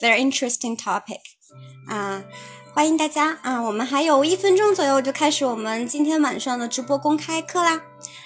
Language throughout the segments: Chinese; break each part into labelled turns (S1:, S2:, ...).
S1: very interesting topic 啊，欢迎大家啊！我们还有一分钟左右就开始我们今天晚上的直播公开课啦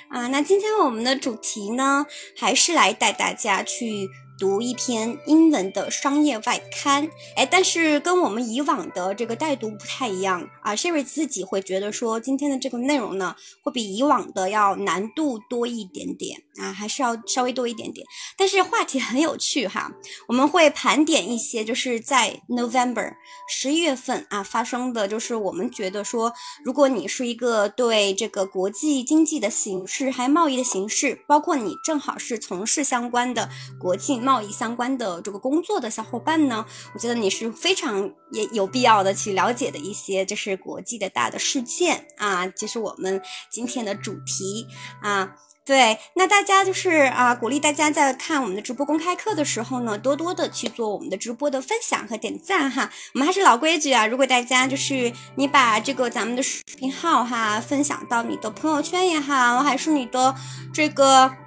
S1: 啊！那今天我们的主题呢，还是来带大家去。读一篇英文的商业外刊，哎，但是跟我们以往的这个带读不太一样啊。Sherry 自己会觉得说，今天的这个内容呢，会比以往的要难度多一点点啊，还是要稍微多一点点。但是话题很有趣哈，我们会盘点一些就是在 November 十一月份啊发生的，就是我们觉得说，如果你是一个对这个国际经济的形势还有贸易的形势，包括你正好是从事相关的国际。贸易相关的这个工作的小伙伴呢，我觉得你是非常也有必要的去了解的一些，就是国际的大的事件啊，就是我们今天的主题啊。对，那大家就是啊，鼓励大家在看我们的直播公开课的时候呢，多多的去做我们的直播的分享和点赞哈。我们还是老规矩啊，如果大家就是你把这个咱们的视频号哈分享到你的朋友圈也好，还是你的这个。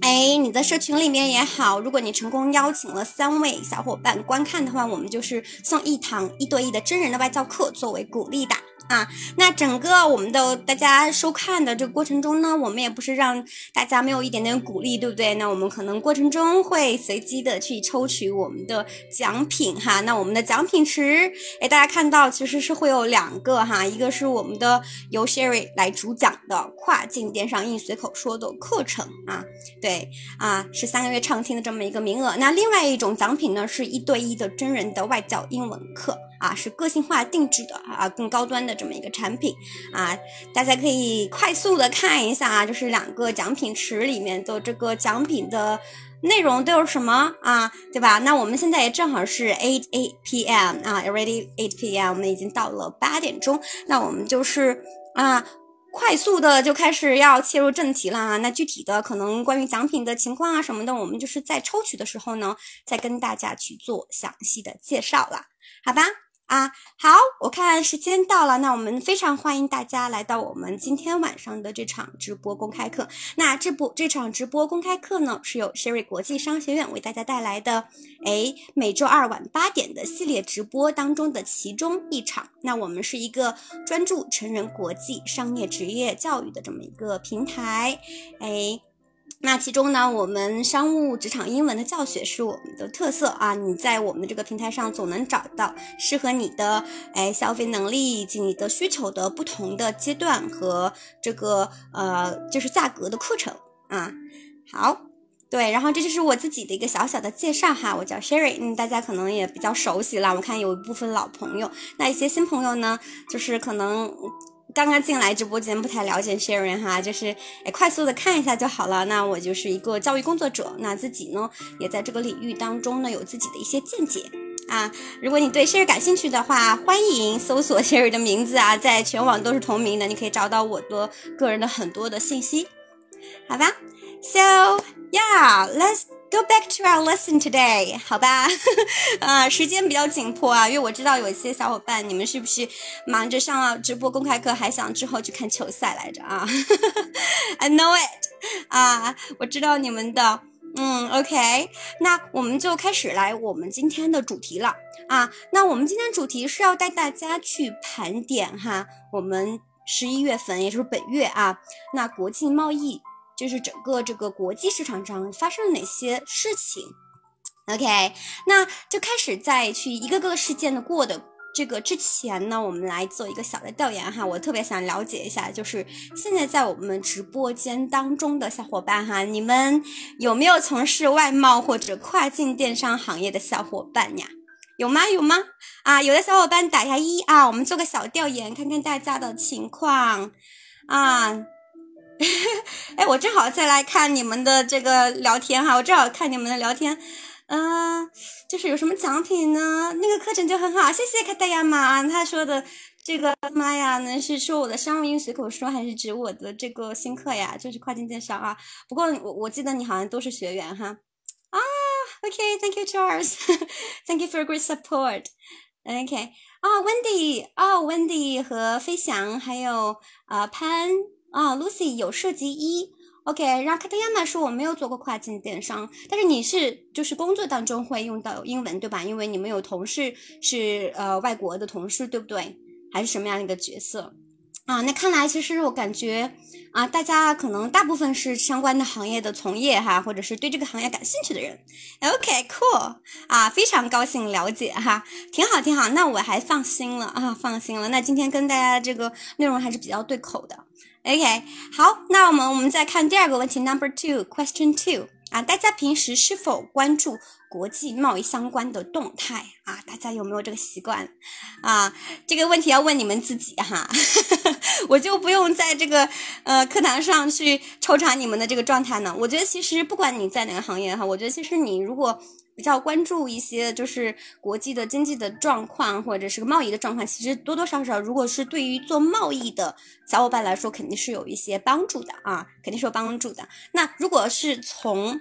S1: 哎，你在社群里面也好，如果你成功邀请了三位小伙伴观看的话，我们就是送一堂一对一的真人的外教课作为鼓励的。啊，那整个我们的大家收看的这个过程中呢，我们也不是让大家没有一点点鼓励，对不对？那我们可能过程中会随机的去抽取我们的奖品哈。那我们的奖品池，哎，大家看到其实是会有两个哈，一个是我们的由 Sherry 来主讲的跨境电商英语随口说的课程啊，对啊，是三个月畅听的这么一个名额。那另外一种奖品呢，是一对一的真人的外教英文课。啊，是个性化定制的啊，更高端的这么一个产品啊，大家可以快速的看一下啊，就是两个奖品池里面的这个奖品的内容都有什么啊，对吧？那我们现在也正好是 eight eight p.m. 啊，already eight p.m. 我们已经到了八点钟，那我们就是啊，快速的就开始要切入正题了啊。那具体的可能关于奖品的情况啊什么的，我们就是在抽取的时候呢，再跟大家去做详细的介绍了，好吧？啊，好，我看时间到了，那我们非常欢迎大家来到我们今天晚上的这场直播公开课。那这部这场直播公开课呢，是由 Sherry 国际商学院为大家带来的，哎，每周二晚八点的系列直播当中的其中一场。那我们是一个专注成人国际商业职业教育的这么一个平台，哎。那其中呢，我们商务职场英文的教学是我们的特色啊！你在我们的这个平台上总能找到适合你的哎消费能力以及你的需求的不同的阶段和这个呃就是价格的课程啊。好，对，然后这就是我自己的一个小小的介绍哈，我叫 Sherry，嗯，大家可能也比较熟悉了。我看有一部分老朋友，那一些新朋友呢，就是可能。刚刚进来直播间不太了解 Sharon 哈，就是哎快速的看一下就好了。那我就是一个教育工作者，那自己呢也在这个领域当中呢有自己的一些见解啊。如果你对 Sharon 感兴趣的话，欢迎搜索 Sharon 的名字啊，在全网都是同名的，你可以找到我的个人的很多的信息，好吧？So yeah，let's。Go back to our lesson today，好吧？啊，时间比较紧迫啊，因为我知道有一些小伙伴，你们是不是忙着上了直播公开课，还想之后去看球赛来着啊？I know it，啊，我知道你们的，嗯，OK，那我们就开始来我们今天的主题了啊。那我们今天主题是要带大家去盘点哈，我们十一月份，也就是本月啊，那国际贸易。就是整个这个国际市场上发生了哪些事情？OK，那就开始在去一个个事件的过的这个之前呢，我们来做一个小的调研哈。我特别想了解一下，就是现在在我们直播间当中的小伙伴哈，你们有没有从事外贸或者跨境电商行业的小伙伴呀？有吗？有吗？啊，有的小伙伴打一下一啊，我们做个小调研，看看大家的情况啊。哎，我正好再来看你们的这个聊天哈，我正好看你们的聊天，嗯，就是有什么奖品呢？那个课程就很好，谢谢卡达亚玛，他说的这个妈呀，那是说我的商务英语随口说，还是指我的这个新课呀？就是跨境电商啊。不过我我记得你好像都是学员哈。啊，OK，Thank you Charles，Thank you for great support。OK，啊，Wendy，哦，Wendy 和飞翔，还有啊潘。啊，Lucy 有涉及一 OK，然后卡塔亚马说我没有做过跨境电商，但是你是就是工作当中会用到英文对吧？因为你们有同事是呃外国的同事对不对？还是什么样的一个角色？啊，那看来其实我感觉啊，大家可能大部分是相关的行业的从业哈，或者是对这个行业感兴趣的人。OK，cool，啊，非常高兴了解哈，挺好挺好，那我还放心了啊，放心了。那今天跟大家这个内容还是比较对口的。OK，好，那我们我们再看第二个问题，Number two，Question two。啊，大家平时是否关注国际贸易相关的动态啊？大家有没有这个习惯啊？这个问题要问你们自己哈，我就不用在这个呃课堂上去抽查你们的这个状态呢。我觉得其实不管你在哪个行业哈，我觉得其实你如果比较关注一些就是国际的经济的状况或者是个贸易的状况，其实多多少少如果是对于做贸易的小伙伴来说，肯定是有一些帮助的啊，肯定是有帮助的。那如果是从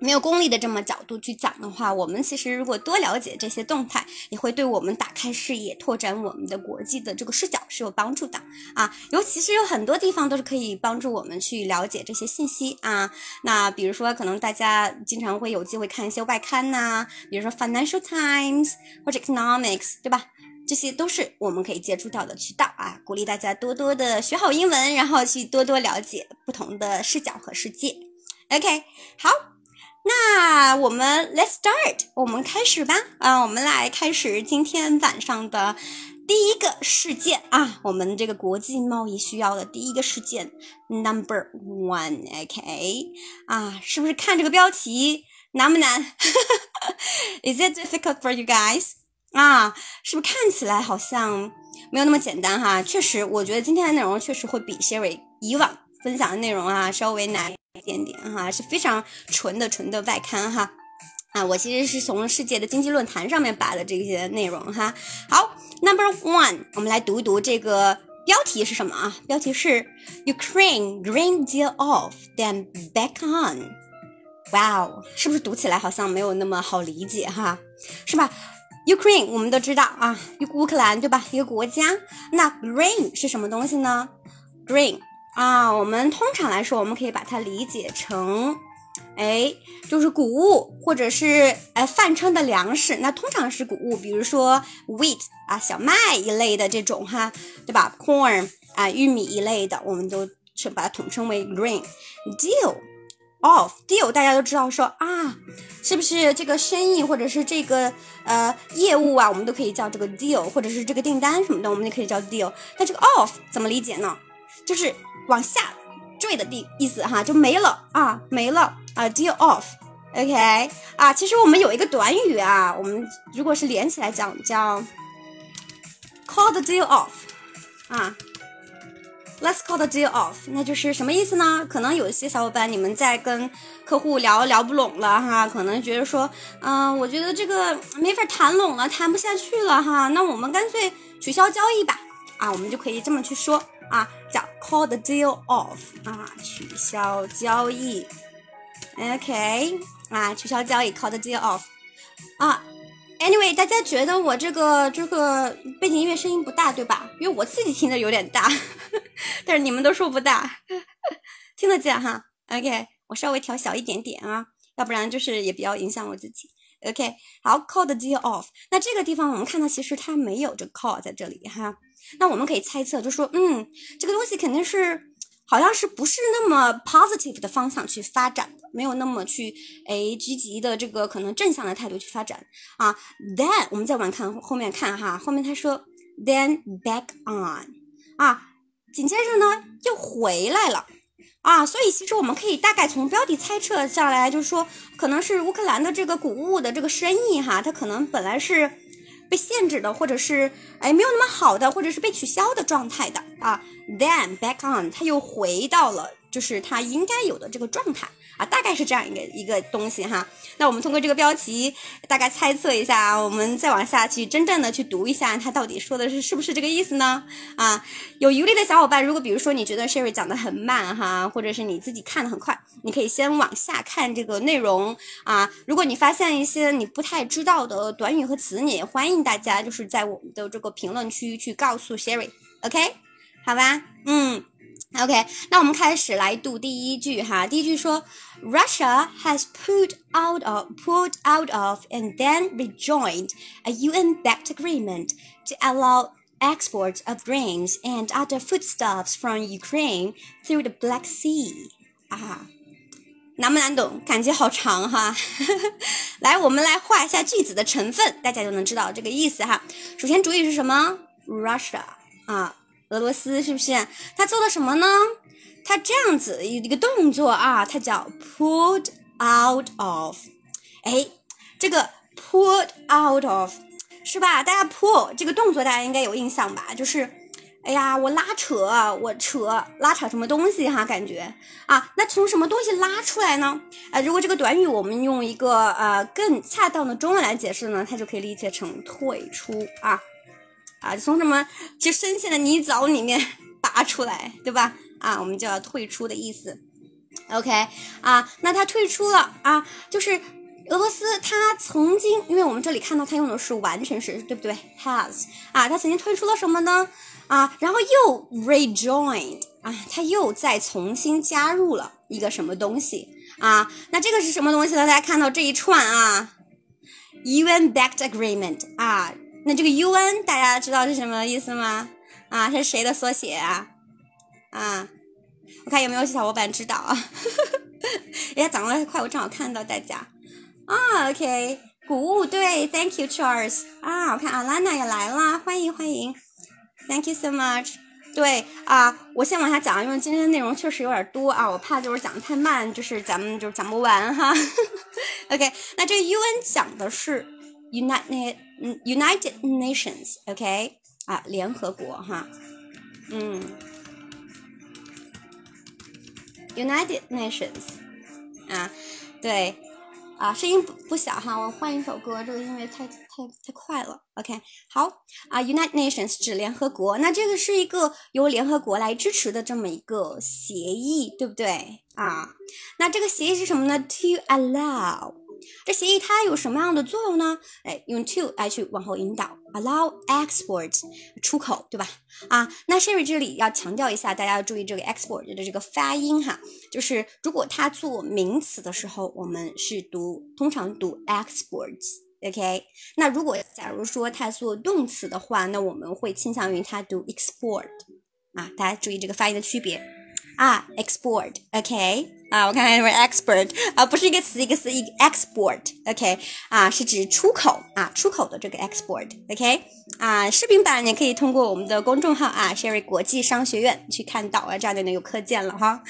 S1: 没有功利的这么角度去讲的话，我们其实如果多了解这些动态，也会对我们打开视野、拓展我们的国际的这个视角是有帮助的啊。尤其是有很多地方都是可以帮助我们去了解这些信息啊。那比如说，可能大家经常会有机会看一些外刊呐，比如说 Financial Times 或者 Economics，对吧？这些都是我们可以接触到的渠道啊。鼓励大家多多的学好英文，然后去多多了解不同的视角和世界。OK，好。那我们 Let's start，我们开始吧啊！我们来开始今天晚上的第一个事件啊，我们这个国际贸易需要的第一个事件 Number One，OK 啊，是不是看这个标题难不难？Is it difficult for you guys？啊，是不是看起来好像没有那么简单哈？确实，我觉得今天的内容确实会比 Sherry 以往分享的内容啊稍微难。一点点哈，是非常纯的纯的外刊哈，啊，我其实是从世界的经济论坛上面扒的这些内容哈。好，Number one，我们来读一读这个标题是什么啊？标题是 Ukraine Green Deal Off Then Back On。哇哦，是不是读起来好像没有那么好理解哈？是吧？Ukraine 我们都知道啊，乌克兰对吧？一个国家。那 Green 是什么东西呢？Green。啊，我们通常来说，我们可以把它理解成，哎，就是谷物或者是哎泛称的粮食。那通常是谷物，比如说 wheat 啊，小麦一类的这种哈，对吧？corn 啊，玉米一类的，我们都是把它统称为 grain。deal of deal 大家都知道说啊，是不是这个生意或者是这个呃业务啊，我们都可以叫这个 deal，或者是这个订单什么的，我们也可以叫 deal。那这个 of 怎么理解呢？就是。往下坠的地意思哈，就没了啊，没了啊，deal off，OK 啊，其实我们有一个短语啊，我们如果是连起来讲叫 call the deal off 啊，let's call the deal off，那就是什么意思呢？可能有一些小伙伴你们在跟客户聊聊不拢了哈，可能觉得说，嗯，我觉得这个没法谈拢了，谈不下去了哈，那我们干脆取消交易吧，啊，我们就可以这么去说。啊，讲 call the deal off 啊，取消交易。OK 啊，取消交易 call the deal off 啊。Anyway，大家觉得我这个这个背景音乐声音不大对吧？因为我自己听的有点大，但是你们都说不大，听得见哈。OK，我稍微调小一点点啊，要不然就是也比较影响我自己。OK，好，call the deal off。那这个地方我们看到其实它没有这个 call 在这里哈。那我们可以猜测，就说，嗯，这个东西肯定是，好像是不是那么 positive 的方向去发展的，没有那么去，哎，积极的这个可能正向的态度去发展啊。Then 我们再往看后面看哈，后面他说，then back on，啊，紧接着呢又回来了，啊，所以其实我们可以大概从标题猜测下来，就是说，可能是乌克兰的这个谷物的这个生意哈，它可能本来是。被限制的，或者是哎没有那么好的，或者是被取消的状态的啊，then back on，它又回到了就是它应该有的这个状态。啊，大概是这样一个一个东西哈。那我们通过这个标题大概猜测一下，我们再往下去真正的去读一下，它到底说的是是不是这个意思呢？啊，有疑虑的小伙伴，如果比如说你觉得 Sherry 讲的很慢哈，或者是你自己看的很快，你可以先往下看这个内容啊。如果你发现一些你不太知道的短语和词，你也欢迎大家就是在我们的这个评论区去告诉 Sherry，OK？好吧，嗯。OK，那我们开始来读第一句哈。第一句说，Russia has pulled out of pulled out of and then rejoined a UN-backed agreement to allow exports of grains and other foodstuffs from Ukraine through the Black Sea。啊，难不难懂？感觉好长哈。来，我们来画一下句子的成分，大家就能知道这个意思哈。首先，主语是什么？Russia 啊。 俄罗斯是不是？他做了什么呢？他这样子一个动作啊，它叫 pulled out of。哎，这个 pulled out of 是吧？大家 pull 这个动作大家应该有印象吧？就是，哎呀，我拉扯，我扯，拉扯什么东西哈？感觉啊，那从什么东西拉出来呢？啊，如果这个短语我们用一个呃更恰当的中文来解释呢，它就可以理解成退出啊。啊，从什么就深陷的泥沼里面 拔出来，对吧？啊，我们就要退出的意思。OK，啊，那他退出了啊，就是俄罗斯他曾经，因为我们这里看到他用的是完全时，对不对？Has 啊，他曾经退出了什么呢？啊，然后又 rejoined 啊，他又再重新加入了一个什么东西啊？那这个是什么东西呢？大家看到这一串啊，UN-backed agreement 啊。那这个 UN 大家知道是什么意思吗？啊，是谁的缩写啊？啊，我看有没有小伙伴知道啊？人家，讲的快，我正好看到大家。啊，OK，谷物对，Thank you Charles。啊，我看阿拉娜也来了，欢迎欢迎，Thank you so much。对啊，我先往下讲，因为今天内容确实有点多啊，我怕就是讲的太慢，就是咱们就是讲不完哈。OK，那这个 UN 讲的是 United。嗯，United Nations，OK，啊，联合国哈，嗯，United Nations，啊，对，啊，声音不不小哈，我换一首歌，这个音乐太太太快了，OK，好，啊，United Nations 指联合国，那这个是一个由联合国来支持的这么一个协议，对不对？啊，那这个协议是什么呢？To allow。这协议它有什么样的作用呢？哎，用 to 来去往后引导，allow export 出口，对吧？啊，那 Sherry 这里要强调一下，大家要注意这个 export 的这个发音哈，就是如果它做名词的时候，我们是读通常读 exports，OK？那如果假如说它做动词的话，那我们会倾向于它读 export，啊，大家注意这个发音的区别啊，export，OK？啊，我看看是不是 expert 啊，不是一个词，一个词，一个 export，OK，啊，是指出口啊，出口的这个 export，OK，啊，视频版你可以通过我们的公众号啊，Sherry 国际商学院去看到啊，这样就能有课件了哈。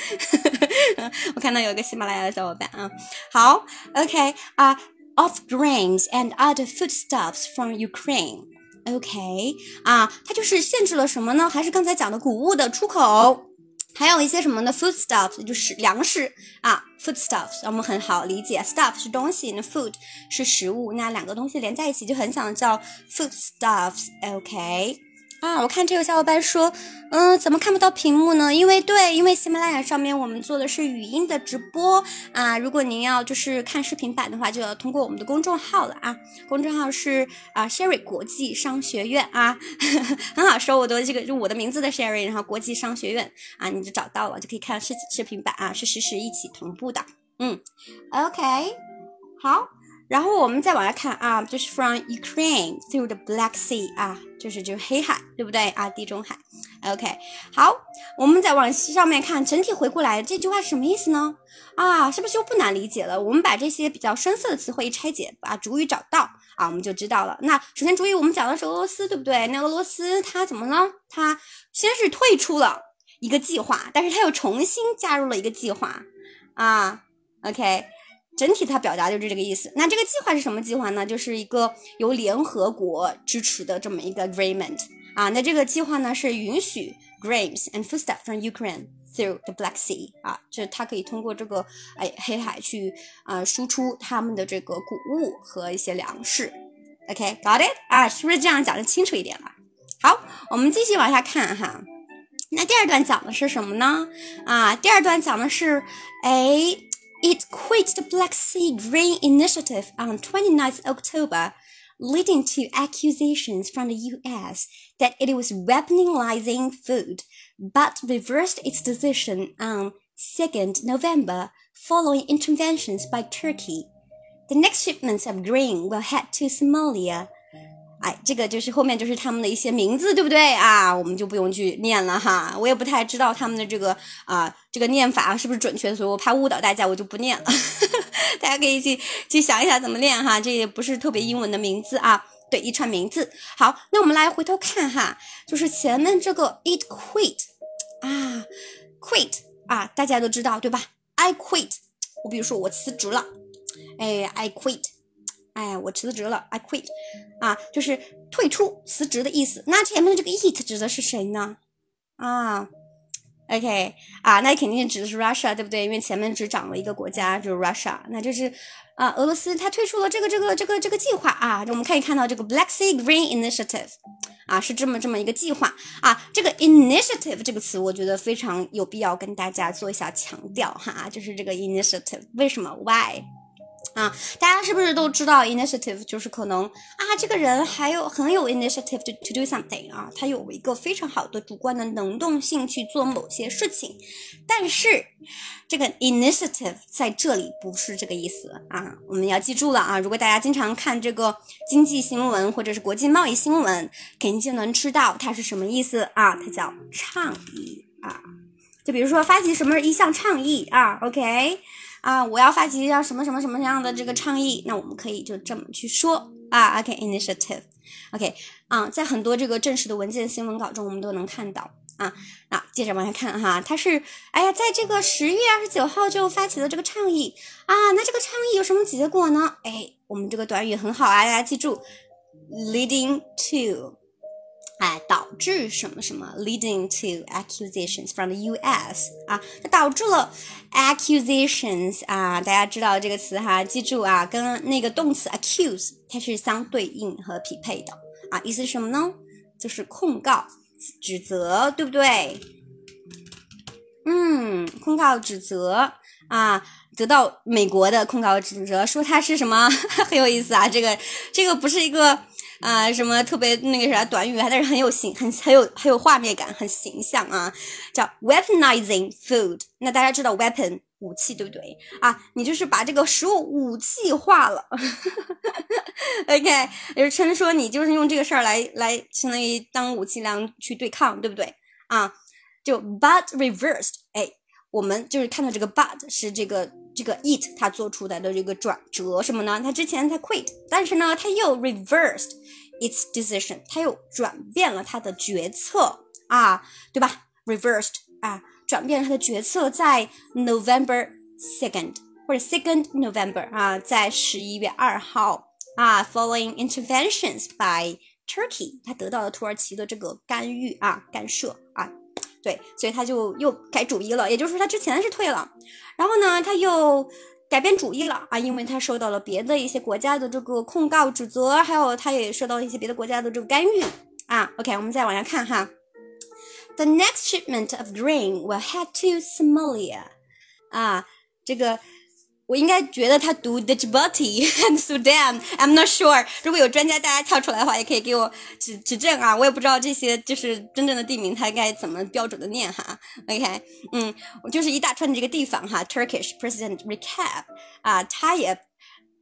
S1: 我看到有个喜马拉雅的小伙伴啊，好，OK，啊，of grains and other foodstuffs from Ukraine，OK，啊，它就是限制了什么呢？还是刚才讲的谷物的出口。还有一些什么呢？foodstuffs 就是粮食啊，foodstuffs 我们很好理解，stuff 是东西，那 food 是食物，那两个东西连在一起就很想叫 foodstuffs，OK。啊，我看这个小伙伴说，嗯，怎么看不到屏幕呢？因为对，因为喜马拉雅上面我们做的是语音的直播啊。如果您要就是看视频版的话，就要通过我们的公众号了啊。公众号是啊，Sherry 国际商学院啊，很好说，我的这个就我的名字的 Sherry，然后国际商学院啊，你就找到了，就可以看视视频版啊，是实时一起同步的。嗯，OK，好。然后我们再往下看啊，就是 from Ukraine through the Black Sea 啊，就是就是黑海，对不对啊？地中海。OK，好，我们再往上面看，整体回过来这句话是什么意思呢？啊，是不是就不难理解了？我们把这些比较深色的词汇一拆解，把主语找到啊，我们就知道了。那首先主语我们讲的是俄罗斯，对不对？那俄罗斯它怎么了？它先是退出了一个计划，但是它又重新加入了一个计划啊。OK。整体它表达就是这个意思。那这个计划是什么计划呢？就是一个由联合国支持的这么一个 agreement 啊。那这个计划呢是允许 grains and foodstuffs from Ukraine through the Black Sea 啊，就是它可以通过这个哎黑海去啊输出他们的这个谷物和一些粮食。OK，got it 啊？是不是这样讲的清楚一点了？好，我们继续往下看哈。那第二段讲的是什么呢？啊，第二段讲的是哎。It quit the Black Sea Grain Initiative on 29th October leading to accusations from the U.S. that it was weaponizing food, but reversed its decision on 2nd November following interventions by Turkey. The next shipments of grain will head to Somalia. 哎，这个就是后面就是他们的一些名字，对不对啊？我们就不用去念了哈。我也不太知道他们的这个啊这个念法是不是准确，所以我怕误导大家，我就不念了。大家可以去去想一下怎么念哈，这也不是特别英文的名字啊。对，一串名字。好，那我们来回头看哈，就是前面这个 it quit 啊，quit 啊，大家都知道对吧？I quit，我比如说我辞职了，哎，I quit。哎，我辞职了，I quit，啊，就是退出、辞职的意思。那前面的这个 it 指的是谁呢？啊，OK，啊，那肯定指的是 Russia，对不对？因为前面只讲了一个国家，就是 Russia，那就是啊，俄罗斯它退出了这个这个这个这个计划啊。我们可以看到这个 Black Sea Green Initiative，啊，是这么这么一个计划啊。这个 initiative 这个词，我觉得非常有必要跟大家做一下强调哈，就是这个 initiative，为什么？Why？啊，大家是不是都知道 initiative 就是可能啊，这个人还有很有 initiative to to do something 啊，他有一个非常好的主观的能动性去做某些事情。但是这个 initiative 在这里不是这个意思啊，我们要记住了啊。如果大家经常看这个经济新闻或者是国际贸易新闻，肯定就能知道它是什么意思啊，它叫倡议啊。就比如说发起什么一项倡议啊，OK。啊，我要发起要什么什么什么样的这个倡议，那我们可以就这么去说啊，OK，initiative，OK，啊，在很多这个正式的文件新闻稿中，我们都能看到啊。那接着往下看哈，他是哎呀，在这个十月二十九号就发起了这个倡议啊，那这个倡议有什么结果呢？哎，我们这个短语很好啊，大家记住，leading to。哎，导致什么什么，leading to accusations from the U.S. 啊，它导致了 accusations 啊，大家知道这个词哈，记住啊，跟那个动词 accuse 它是相对应和匹配的啊，意思是什么呢？就是控告、指责，对不对？嗯，控告、指责啊，得到美国的控告、指责，说它是什么，很有意思啊，这个这个不是一个。啊，什么特别那个啥短语，但是很有形，很很有很有画面感，很形象啊，叫 weaponizing food。那大家知道 weapon 武器对不对啊？你就是把这个食物武器化了。OK，就是称说你就是用这个事儿来来相当于当武器来去对抗，对不对啊？就 but reversed，哎，我们就是看到这个 but 是这个。这个 it 它做出来的这个转折什么呢？它之前它 quit，但是呢，它又 reversed its decision，它又转变了它的决策啊，对吧？reversed 啊，转变了它的决策，在 November second 或者 second November 啊，在十一月二号啊，following interventions by Turkey，它得到了土耳其的这个干预啊，干涉。对，所以他就又改主意了，也就是说他之前是退了，然后呢他又改变主意了啊，因为他受到了别的一些国家的这个控告指责，还有他也受到了一些别的国家的这个干预啊。OK，我们再往下看哈，The next shipment of grain will head to Somalia，啊，这个。我应该觉得他读 Djibouti and Sudan，I'm not sure。如果有专家大家跳出来的话，也可以给我指指正啊。我也不知道这些就是真正的地名，它该怎么标准的念哈。OK，嗯，我就是一大串的这个地方哈。Turkish President Recap 啊，Tayyip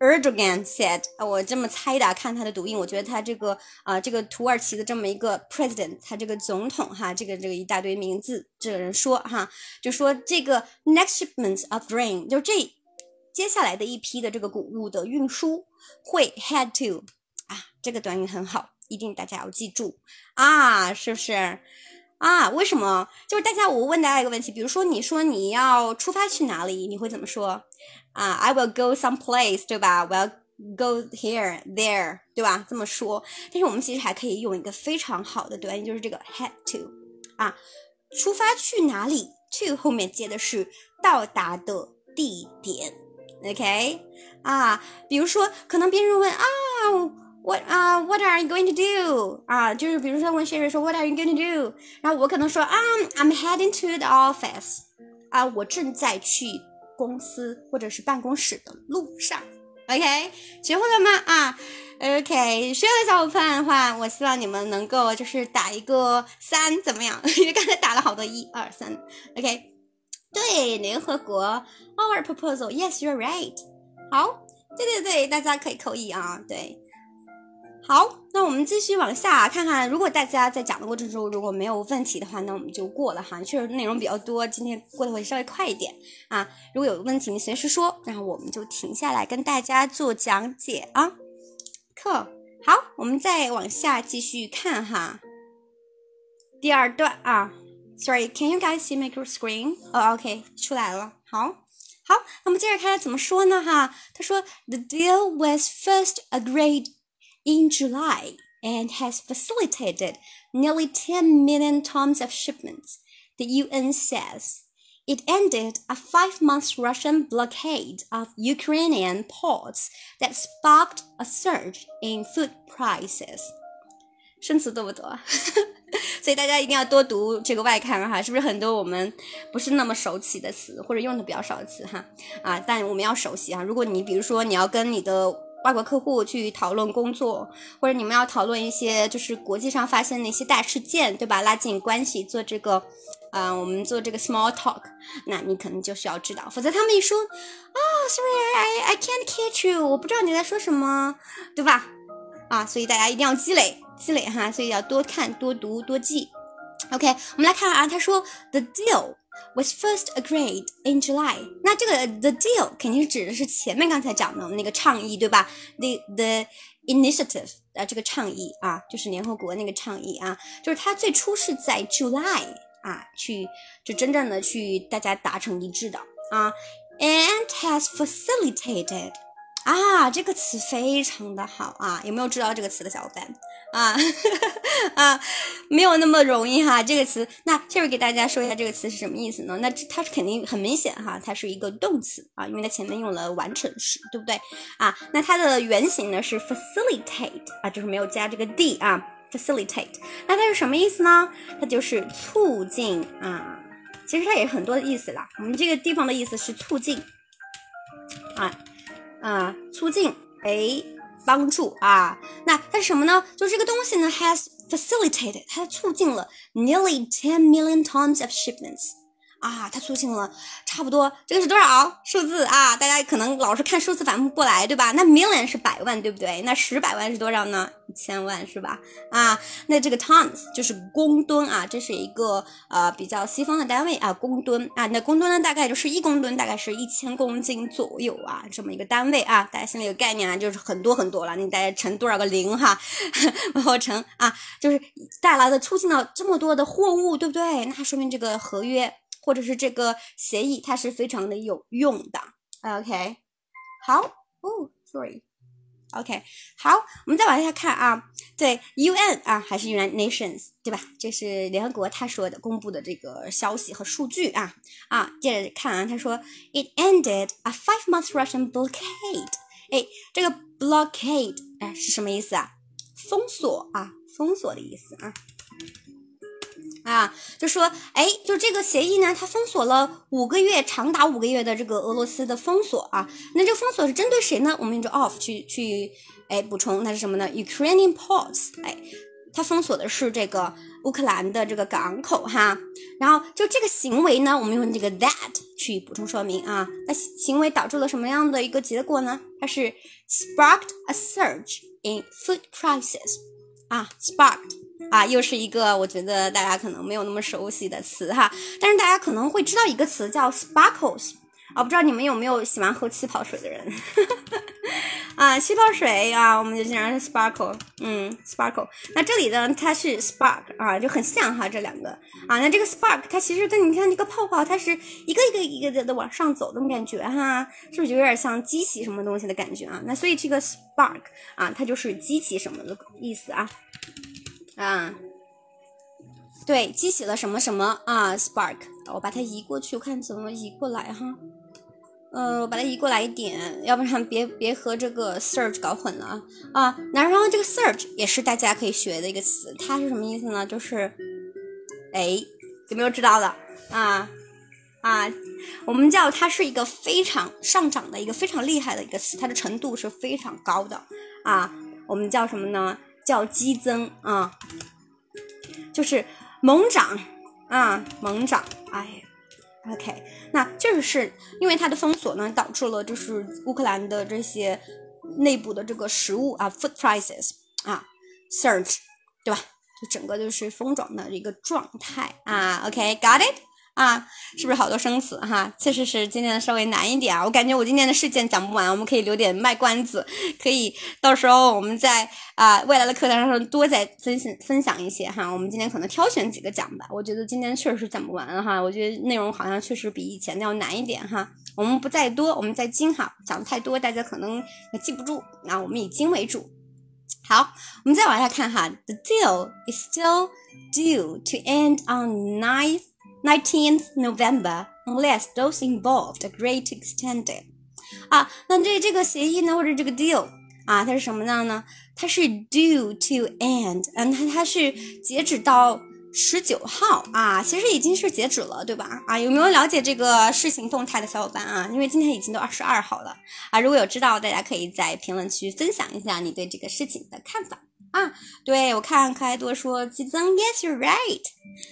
S1: Erdogan said，我这么猜的，看他的读音，我觉得他这个啊，这个土耳其的这么一个 President，他这个总统哈，这个这个一大堆名字，这个人说哈，就说这个 next shipment of grain，就这。接下来的一批的这个谷物的运输会 head to 啊，这个短语很好，一定大家要记住啊，是不是啊？为什么？就是大家，我问大家一个问题，比如说你说你要出发去哪里，你会怎么说啊？I will go some place，对吧？w i l l go here there，对吧？这么说。但是我们其实还可以用一个非常好的短语，就是这个 head to 啊，出发去哪里？to 后面接的是到达的地点。OK，啊，比如说，可能别人问啊，What 啊，What are you going to do？啊，就是比如说问 Sherry 说 What are you going to do？然后我可能说啊，I'm heading to the office。啊，我正在去公司或者是办公室的路上。OK，学会了吗？啊，OK，需要的小伙伴的话，我希望你们能够就是打一个三，怎么样？因为刚才打了好多一二三。OK，对，联合国 Our proposal，Yes，you're right。好，对对对，大家可以扣一啊。对，好，那我们继续往下看看。如果大家在讲的过程中如果没有问题的话，那我们就过了哈。确实内容比较多，今天过得会稍微快一点啊。如果有问题，你随时说，然后我们就停下来跟大家做讲解啊。课好，我们再往下继续看哈。第二段啊 ，Sorry，Can you guys see my screen？哦，OK，出来了。好，好，那么接着看怎么说呢？哈，他说，The deal was first agreed in July and has facilitated nearly 10 million tons of shipments. The UN says. It ended a five month Russian blockade of Ukrainian ports that sparked a surge in food prices. 生词多不多？ 所以大家一定要多读这个外刊哈，是不是很多我们不是那么熟悉的词，或者用的比较少的词哈？啊，但我们要熟悉啊。如果你比如说你要跟你的外国客户去讨论工作，或者你们要讨论一些就是国际上发生的一些大事件，对吧？拉近关系，做这个，啊，我们做这个 small talk，那你可能就需要知道，否则他们一说，啊，sorry，I I can't catch you，我不知道你在说什么，对吧？啊，所以大家一定要积累积累哈，所以要多看多读多记。OK，我们来看啊，他说 the deal。was first agreed in July。那这个 the deal 肯定是指的是前面刚才讲的那个倡议，对吧？the the initiative 啊，这个倡议啊，就是联合国那个倡议啊，就是它最初是在 July 啊，去就真正的去大家达成一致的啊，and has facilitated。啊，这个词非常的好啊！有没有知道这个词的小伙伴啊？啊，没有那么容易哈。这个词，那这会给大家说一下这个词是什么意思呢？那它是肯定很明显哈，它是一个动词啊，因为它前面用了完成时，对不对啊？那它的原型呢是 facilitate 啊，就是没有加这个 d 啊，facilitate。那它是什么意思呢？它就是促进啊。其实它也很多的意思啦。我们这个地方的意思是促进啊。啊，促进，哎，帮助啊，那它是什么呢？就是这个东西呢，has facilitated，它促进了 nearly ten million tons of shipments。啊，它促进了差不多，这个是多少数字啊？大家可能老是看数字反应不过来，对吧？那 million 是百万，对不对？那十百万是多少呢？一千万是吧？啊，那这个 tons 就是公吨啊，这是一个呃比较西方的单位啊，公吨啊，那公吨呢大概就是一公吨，大概是一千公斤左右啊，这么一个单位啊，大家心里有概念啊，就是很多很多了，你大概乘多少个零哈，然后乘啊，就是带来的促进了这么多的货物，对不对？那说明这个合约。或者是这个协议，它是非常的有用的。OK，好哦，Sorry，OK，好，我们再往下看啊。对，UN 啊，还是 United Nations，对吧？这是联合国他说的公布的这个消息和数据啊啊。接着看啊，他说，It ended a five-month Russian blockade。哎，这个 blockade 哎是什么意思啊？封锁啊，封锁的意思啊。啊，就说，哎，就这个协议呢，它封锁了五个月，长达五个月的这个俄罗斯的封锁啊。那这个封锁是针对谁呢？我们用这 off 去去，哎，补充它是什么呢？Ukrainian ports，哎，它封锁的是这个乌克兰的这个港口哈。然后就这个行为呢，我们用这个 that 去补充说明啊。那行为导致了什么样的一个结果呢？它是 sparked a surge in food prices，啊，sparked。啊，又是一个我觉得大家可能没有那么熟悉的词哈，但是大家可能会知道一个词叫 sparkles 啊，不知道你们有没有喜欢喝气泡水的人 啊？气泡水啊，我们就经常是 sparkle，嗯，sparkle。那这里呢，它是 spark 啊，就很像哈，这两个啊。那这个 spark 它其实跟你看这个泡泡，它是一个一个一个的的往上走的感觉哈，是不是就有点像激起什么东西的感觉啊？那所以这个 spark 啊，它就是激起什么的意思啊？啊，对，激起了什么什么啊？Spark，我把它移过去，我看怎么移过来哈。呃，我把它移过来一点，要不然别别和这个 search 搞混了啊。啊，然后这个 search 也是大家可以学的一个词，它是什么意思呢？就是，哎，有没有知道的啊？啊，我们叫它是一个非常上涨的一个非常厉害的一个词，它的程度是非常高的啊。我们叫什么呢？叫激增啊，就是猛涨啊，猛涨。哎，OK，那确实是因为它的封锁呢，导致了就是乌克兰的这些内部的这个食物啊，food prices 啊，surge，对吧？就整个就是疯涨的一个状态啊。OK，got it？啊，是不是好多生词哈？确实是今天的稍微难一点啊。我感觉我今天的事件讲不完，我们可以留点卖关子，可以到时候我们在啊未来的课堂上多再分享分享一些哈。我们今天可能挑选几个讲吧。我觉得今天确实讲不完哈。我觉得内容好像确实比以前的要难一点哈。我们不再多，我们再精哈。讲的太多，大家可能也记不住。那我们以精为主。好，我们再往下看哈。The deal is still due to end on ninth. 19th November, unless those involved agree to extend it。啊，那这这个协议呢，或者这个 deal 啊，它是什么样呢？它是 due to end，嗯，它它是截止到十九号啊，其实已经是截止了，对吧？啊，有没有了解这个事情动态的小伙伴啊？因为今天已经都二十二号了啊，如果有知道，大家可以在评论区分享一下你对这个事情的看法。啊，对我看可爱多说激增，Yes, you're right，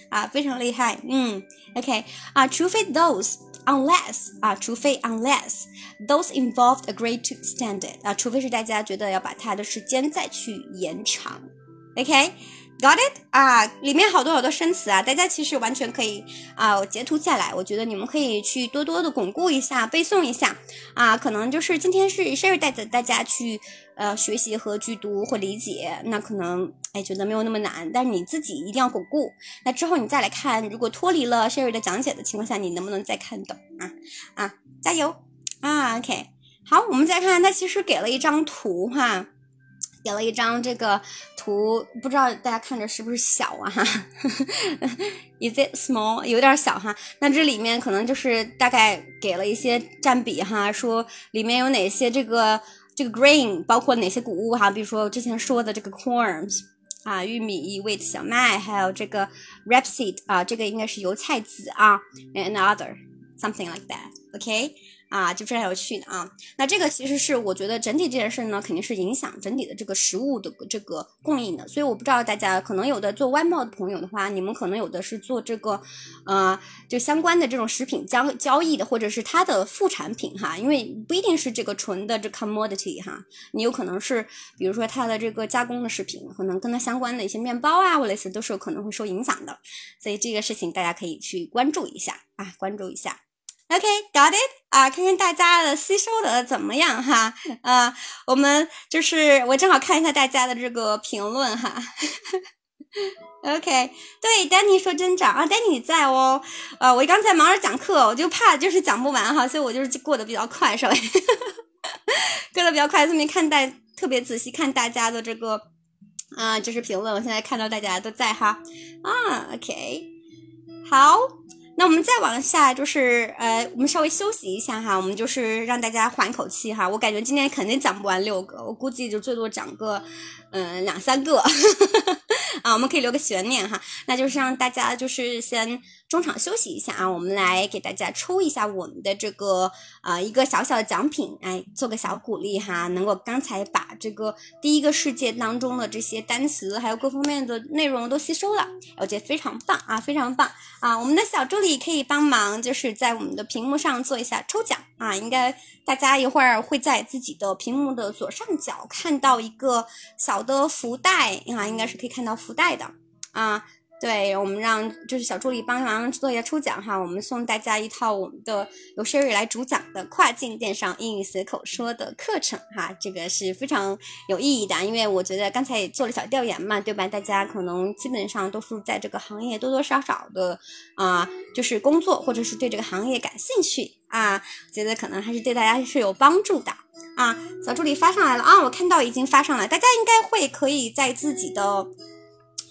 S1: 啊，非常厉害，嗯，OK，啊，除非 those unless 啊，除非 unless those involved agree to extend it 啊，除非是大家觉得要把它的时间再去延长，OK。Got it 啊，里面好多好多生词啊，大家其实完全可以啊我截图下来，我觉得你们可以去多多的巩固一下，背诵一下。啊。可能就是今天是 Sherry 带着大家去呃学习和去读或理解，那可能哎觉得没有那么难，但是你自己一定要巩固。那之后你再来看，如果脱离了 Sherry 的讲解的情况下，你能不能再看懂啊？啊，加油啊！OK，好，我们再看，它其实给了一张图哈。给了一张这个图，不知道大家看着是不是小啊？哈，Is it small？有点小哈。那这里面可能就是大概给了一些占比哈，说里面有哪些这个这个 grain，包括哪些谷物哈，比如说之前说的这个 corns 啊，玉米、wheat 小麦，还有这个 rapeseed 啊，这个应该是油菜籽啊，and other something like that，OK。啊，就非常有趣的啊。那这个其实是我觉得整体这件事呢，肯定是影响整体的这个食物的这个供应的。所以我不知道大家可能有的做外贸的朋友的话，你们可能有的是做这个，呃，就相关的这种食品交交易的，或者是它的副产品哈。因为不一定是这个纯的这 commodity 哈，你有可能是比如说它的这个加工的食品，可能跟它相关的一些面包啊，或类似都是有可能会受影响的。所以这个事情大家可以去关注一下啊，关注一下。OK，got it 啊，看看大家的吸收的怎么样哈？啊，我们就是我正好看一下大家的这个评论哈。OK，对，丹尼说真长啊，丹尼你在哦。呃，我刚才忙着讲课，我就怕就是讲不完哈，所以我就是过得比较快，稍微 过得比较快，顺便看大特别仔细看大家的这个啊，就是评论。我现在看到大家都在哈啊，OK，好。那我们再往下，就是呃，我们稍微休息一下哈，我们就是让大家缓口气哈。我感觉今天肯定讲不完六个，我估计就最多讲个嗯两三个 啊，我们可以留个悬念哈。那就是让大家就是先。中场休息一下啊，我们来给大家抽一下我们的这个呃一个小小的奖品，哎，做个小鼓励哈，能够刚才把这个第一个世界当中的这些单词还有各方面的内容都吸收了，我觉得非常棒啊，非常棒啊！我们的小助理可以帮忙，就是在我们的屏幕上做一下抽奖啊，应该大家一会儿会在自己的屏幕的左上角看到一个小的福袋啊，应该是可以看到福袋的啊。对我们让就是小助理帮忙做一下抽奖哈，我们送大家一套我们的由 Sherry 来主讲的跨境电商英语随口说的课程哈，这个是非常有意义的，因为我觉得刚才也做了小调研嘛，对吧？大家可能基本上都是在这个行业多多少少的啊，就是工作或者是对这个行业感兴趣啊，觉得可能还是对大家是有帮助的啊。小助理发上来了啊，我看到已经发上来，大家应该会可以在自己的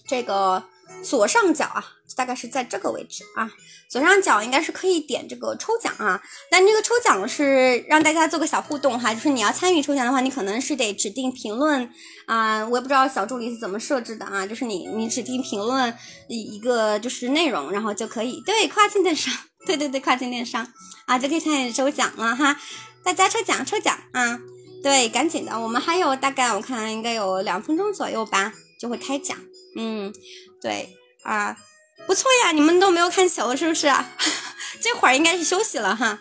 S1: 这个。左上角啊，大概是在这个位置啊。左上角应该是可以点这个抽奖啊，但这个抽奖是让大家做个小互动哈，就是你要参与抽奖的话，你可能是得指定评论啊，我也不知道小助理是怎么设置的啊，就是你你指定评论一个就是内容，然后就可以对跨境电商，对对对跨境电商啊就可以参与抽奖了哈，大家抽奖抽奖啊。对，赶紧的，我们还有大概我看应该有两分钟左右吧，就会开奖。嗯，对啊，不错呀，你们都没有看球是不是？啊 这会儿应该是休息了哈。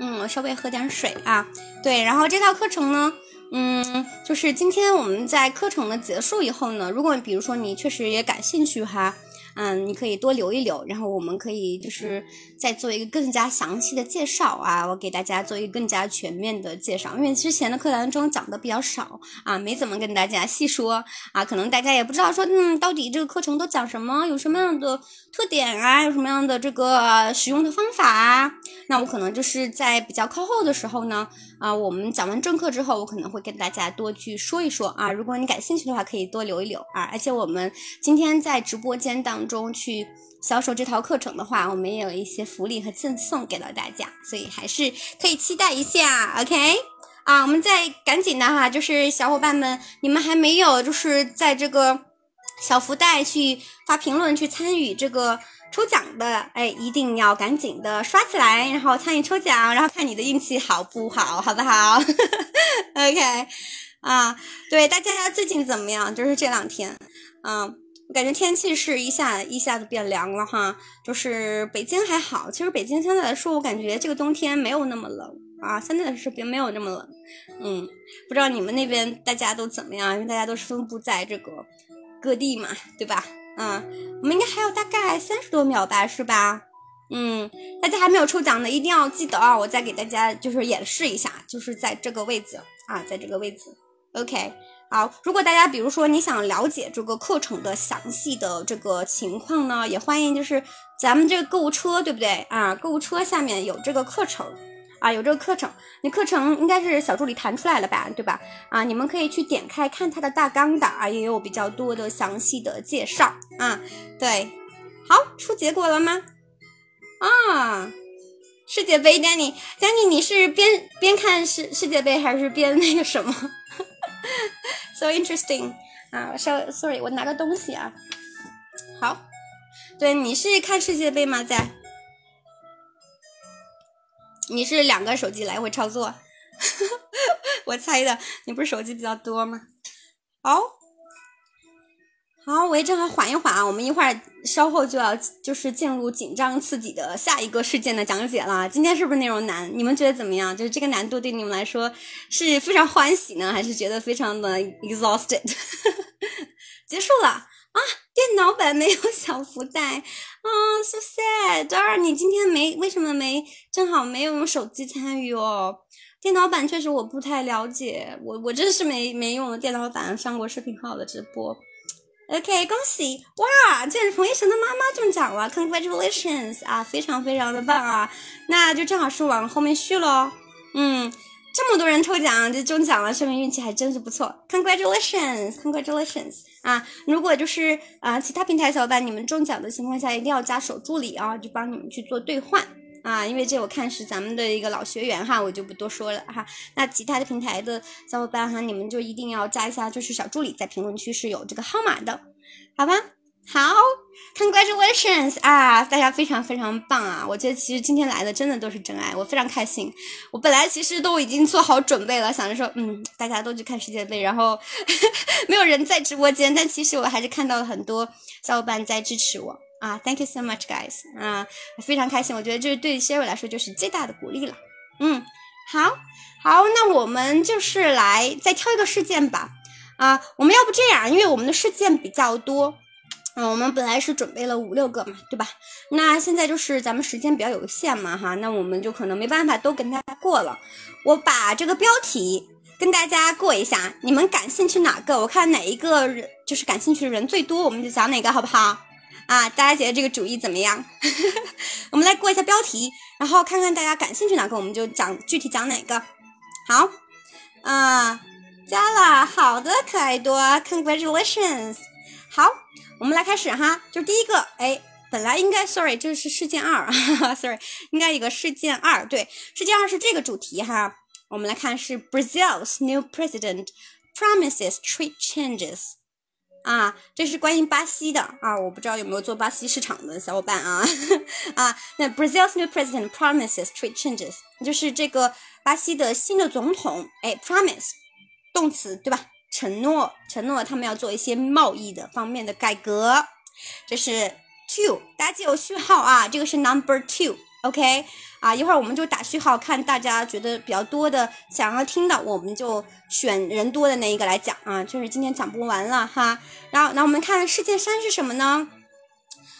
S1: 嗯，我稍微喝点水啊。对，然后这套课程呢，嗯，就是今天我们在课程的结束以后呢，如果比如说你确实也感兴趣哈。嗯，你可以多留一留，然后我们可以就是再做一个更加详细的介绍啊，我给大家做一个更加全面的介绍，因为之前的课堂中讲的比较少啊，没怎么跟大家细说啊，可能大家也不知道说，嗯，到底这个课程都讲什么，有什么样的特点啊，有什么样的这个使用的方法啊，那我可能就是在比较靠后的时候呢，啊，我们讲完正课之后，我可能会跟大家多去说一说。啊，如果你感兴趣的话，可以多留一留。啊，而且我们今天在直播间当。中去销售这套课程的话，我们也有一些福利和赠送给到大家，所以还是可以期待一下。OK，啊，我们再赶紧的哈，就是小伙伴们，你们还没有就是在这个小福袋去发评论去参与这个抽奖的，哎，一定要赶紧的刷起来，然后参与抽奖，然后看你的运气好不好，好不好？OK，啊，对，大家最近怎么样？就是这两天，嗯。我感觉天气是一下一下子变凉了哈，就是北京还好，其实北京相对来说，我感觉这个冬天没有那么冷啊，相对来说并没有那么冷。嗯，不知道你们那边大家都怎么样？因为大家都是分布在这个各地嘛，对吧？嗯，我们应该还有大概三十多秒吧，是吧？嗯，大家还没有抽奖的，一定要记得啊！我再给大家就是演示一下，就是在这个位置啊，在这个位置，OK。好，如果大家比如说你想了解这个课程的详细的这个情况呢，也欢迎就是咱们这个购物车，对不对啊？购物车下面有这个课程啊，有这个课程，你课程应该是小助理弹出来了吧，对吧？啊，你们可以去点开看它的大纲的啊，也有比较多的详细的介绍啊。对，好，出结果了吗？啊，世界杯，Danny，Danny，你是边边看世世界杯还是边那个什么 So interesting 啊，稍 sorry，我拿个东西啊。好，对，你是看世界杯吗？在？你是两个手机来回操作？我猜的，你不是手机比较多吗？好。好，我也正好缓一缓啊，我们一会儿稍后就要就是进入紧张刺激的下一个事件的讲解了。今天是不是内容难？你们觉得怎么样？就是这个难度对你们来说是非常欢喜呢，还是觉得非常的 exhausted？结束了啊，电脑版没有小福袋啊，so sad。当然，你今天没为什么没正好没有用手机参与哦？电脑版确实我不太了解，我我真是没没用电脑版上过视频号的直播。OK，恭喜哇！这是冯一晨的妈妈中奖了，Congratulations 啊，非常非常的棒啊！那就正好是往后面续喽。嗯，这么多人抽奖就中奖了，说明运气还真是不错。Congratulations，Congratulations 啊！如果就是啊，其他平台小伙伴你们中奖的情况下，一定要加手助理啊，就帮你们去做兑换。啊，因为这我看是咱们的一个老学员哈，我就不多说了哈。那其他的平台的小伙伴哈，你们就一定要加一下，就是小助理在评论区是有这个号码的，好吧？好，Congratulations 啊，大家非常非常棒啊！我觉得其实今天来的真的都是真爱，我非常开心。我本来其实都已经做好准备了，想着说，嗯，大家都去看世界杯，然后 没有人在直播间，但其实我还是看到了很多小伙伴在支持我。啊，Thank you so much, guys！啊，非常开心，我觉得这对 Sherry 来说就是最大的鼓励了。嗯，好，好，那我们就是来再挑一个事件吧。啊，我们要不这样，因为我们的事件比较多，嗯，我们本来是准备了五六个嘛，对吧？那现在就是咱们时间比较有限嘛，哈，那我们就可能没办法都跟大家过了。我把这个标题跟大家过一下，你们感兴趣哪个？我看哪一个人就是感兴趣的人最多，我们就讲哪个，好不好？啊，大家觉得这个主意怎么样？我们来过一下标题，然后看看大家感兴趣哪个，我们就讲具体讲哪个。好，啊，加了，好的，可爱多，Congratulations。好，我们来开始哈，就是第一个，哎，本来应该，Sorry，这是事件二，Sorry，应该有个事件二，对，事件二是这个主题哈。我们来看是 Brazil's new president promises trade changes。啊，这是关于巴西的啊，我不知道有没有做巴西市场的小伙伴啊 啊。那 Brazil's new president promises trade changes，就是这个巴西的新的总统，哎，promise 动词对吧？承诺，承诺他们要做一些贸易的方面的改革。这是 two，大家记有序号啊，这个是 number two OK，。啊，一会儿我们就打序号，看大家觉得比较多的想要听的，我们就选人多的那一个来讲啊。就是今天讲不完了哈。然后，那我们看事件三是什么呢？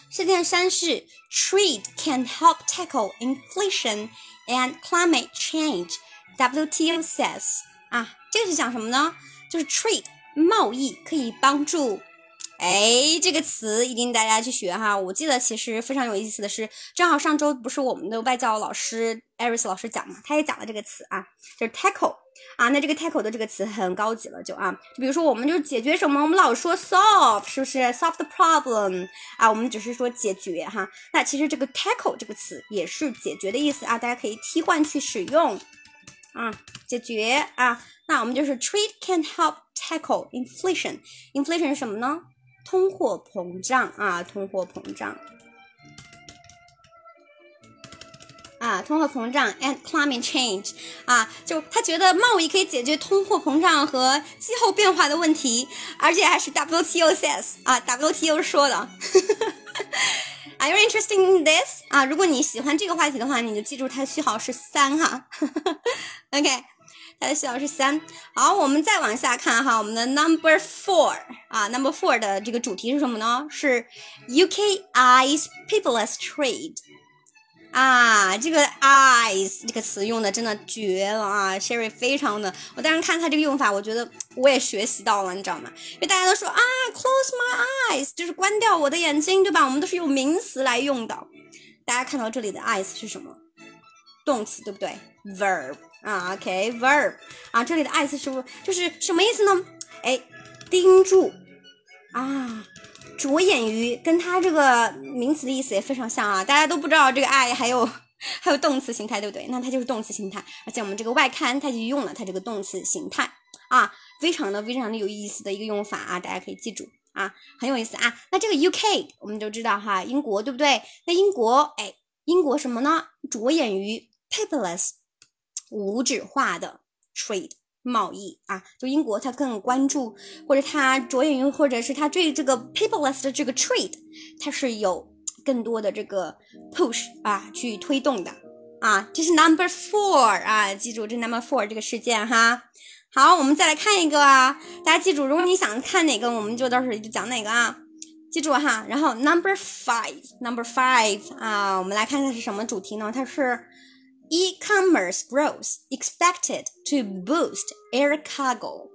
S1: 事件三是 Trade can help tackle inflation and climate change. WTO says 啊，这个是讲什么呢？就是 trade 贸易可以帮助。哎，这个词一定大家去学哈。我记得其实非常有意思的是，正好上周不是我们的外教老师艾瑞斯老师讲嘛，他也讲了这个词啊，就是 tackle 啊。那这个 tackle 的这个词很高级了，就啊，就比如说我们就是解决什么，我们老说 solve 是不是 solve the problem 啊？我们只是说解决哈。那其实这个 tackle 这个词也是解决的意思啊，大家可以替换去使用啊，解决啊。那我们就是 trade can help tackle inflation，inflation 是什么呢？通货膨胀啊，通货膨胀啊，通货膨胀，and climate change 啊，就他觉得贸易可以解决通货膨胀和气候变化的问题，而且还是 WTO says 啊，WTO 说的。Are you interested in this 啊？如果你喜欢这个话题的话，你就记住它的序号是三哈。OK。它的序号是三。好，我们再往下看哈，我们的 number four 啊，number four 的这个主题是什么呢？是 UK eyes peopleless trade 啊，这个 eyes 这个词用的真的绝了啊，Sherry 非常的，我当时看它这个用法，我觉得我也学习到了，你知道吗？因为大家都说啊，close my eyes 就是关掉我的眼睛，对吧？我们都是用名词来用的。大家看到这里的 eyes 是什么？动词，对不对？verb。啊，OK，verb，啊，这里的 ice 是不就是什么意思呢？哎，盯住啊，着眼于，跟它这个名词的意思也非常像啊。大家都不知道这个 I 还有还有动词形态，对不对？那它就是动词形态，而且我们这个外刊它就用了它这个动词形态啊，非常的非常的有意思的一个用法啊，大家可以记住啊，很有意思啊。那这个 UK 我们就知道哈，英国对不对？那英国哎，英国什么呢？着眼于 paperless。无纸化的 trade 贸易啊，就英国它更关注，或者它着眼于，或者是它对这个 paperless 的这个 trade，它是有更多的这个 push 啊去推动的啊。这是 number four 啊，记住这 number four 这个事件哈。好，我们再来看一个啊，大家记住，如果你想看哪个，我们就到时候就讲哪个啊。记住哈。然后 number five，number five 啊，我们来看看是什么主题呢？它是。E-commerce growth expected to boost air cargo。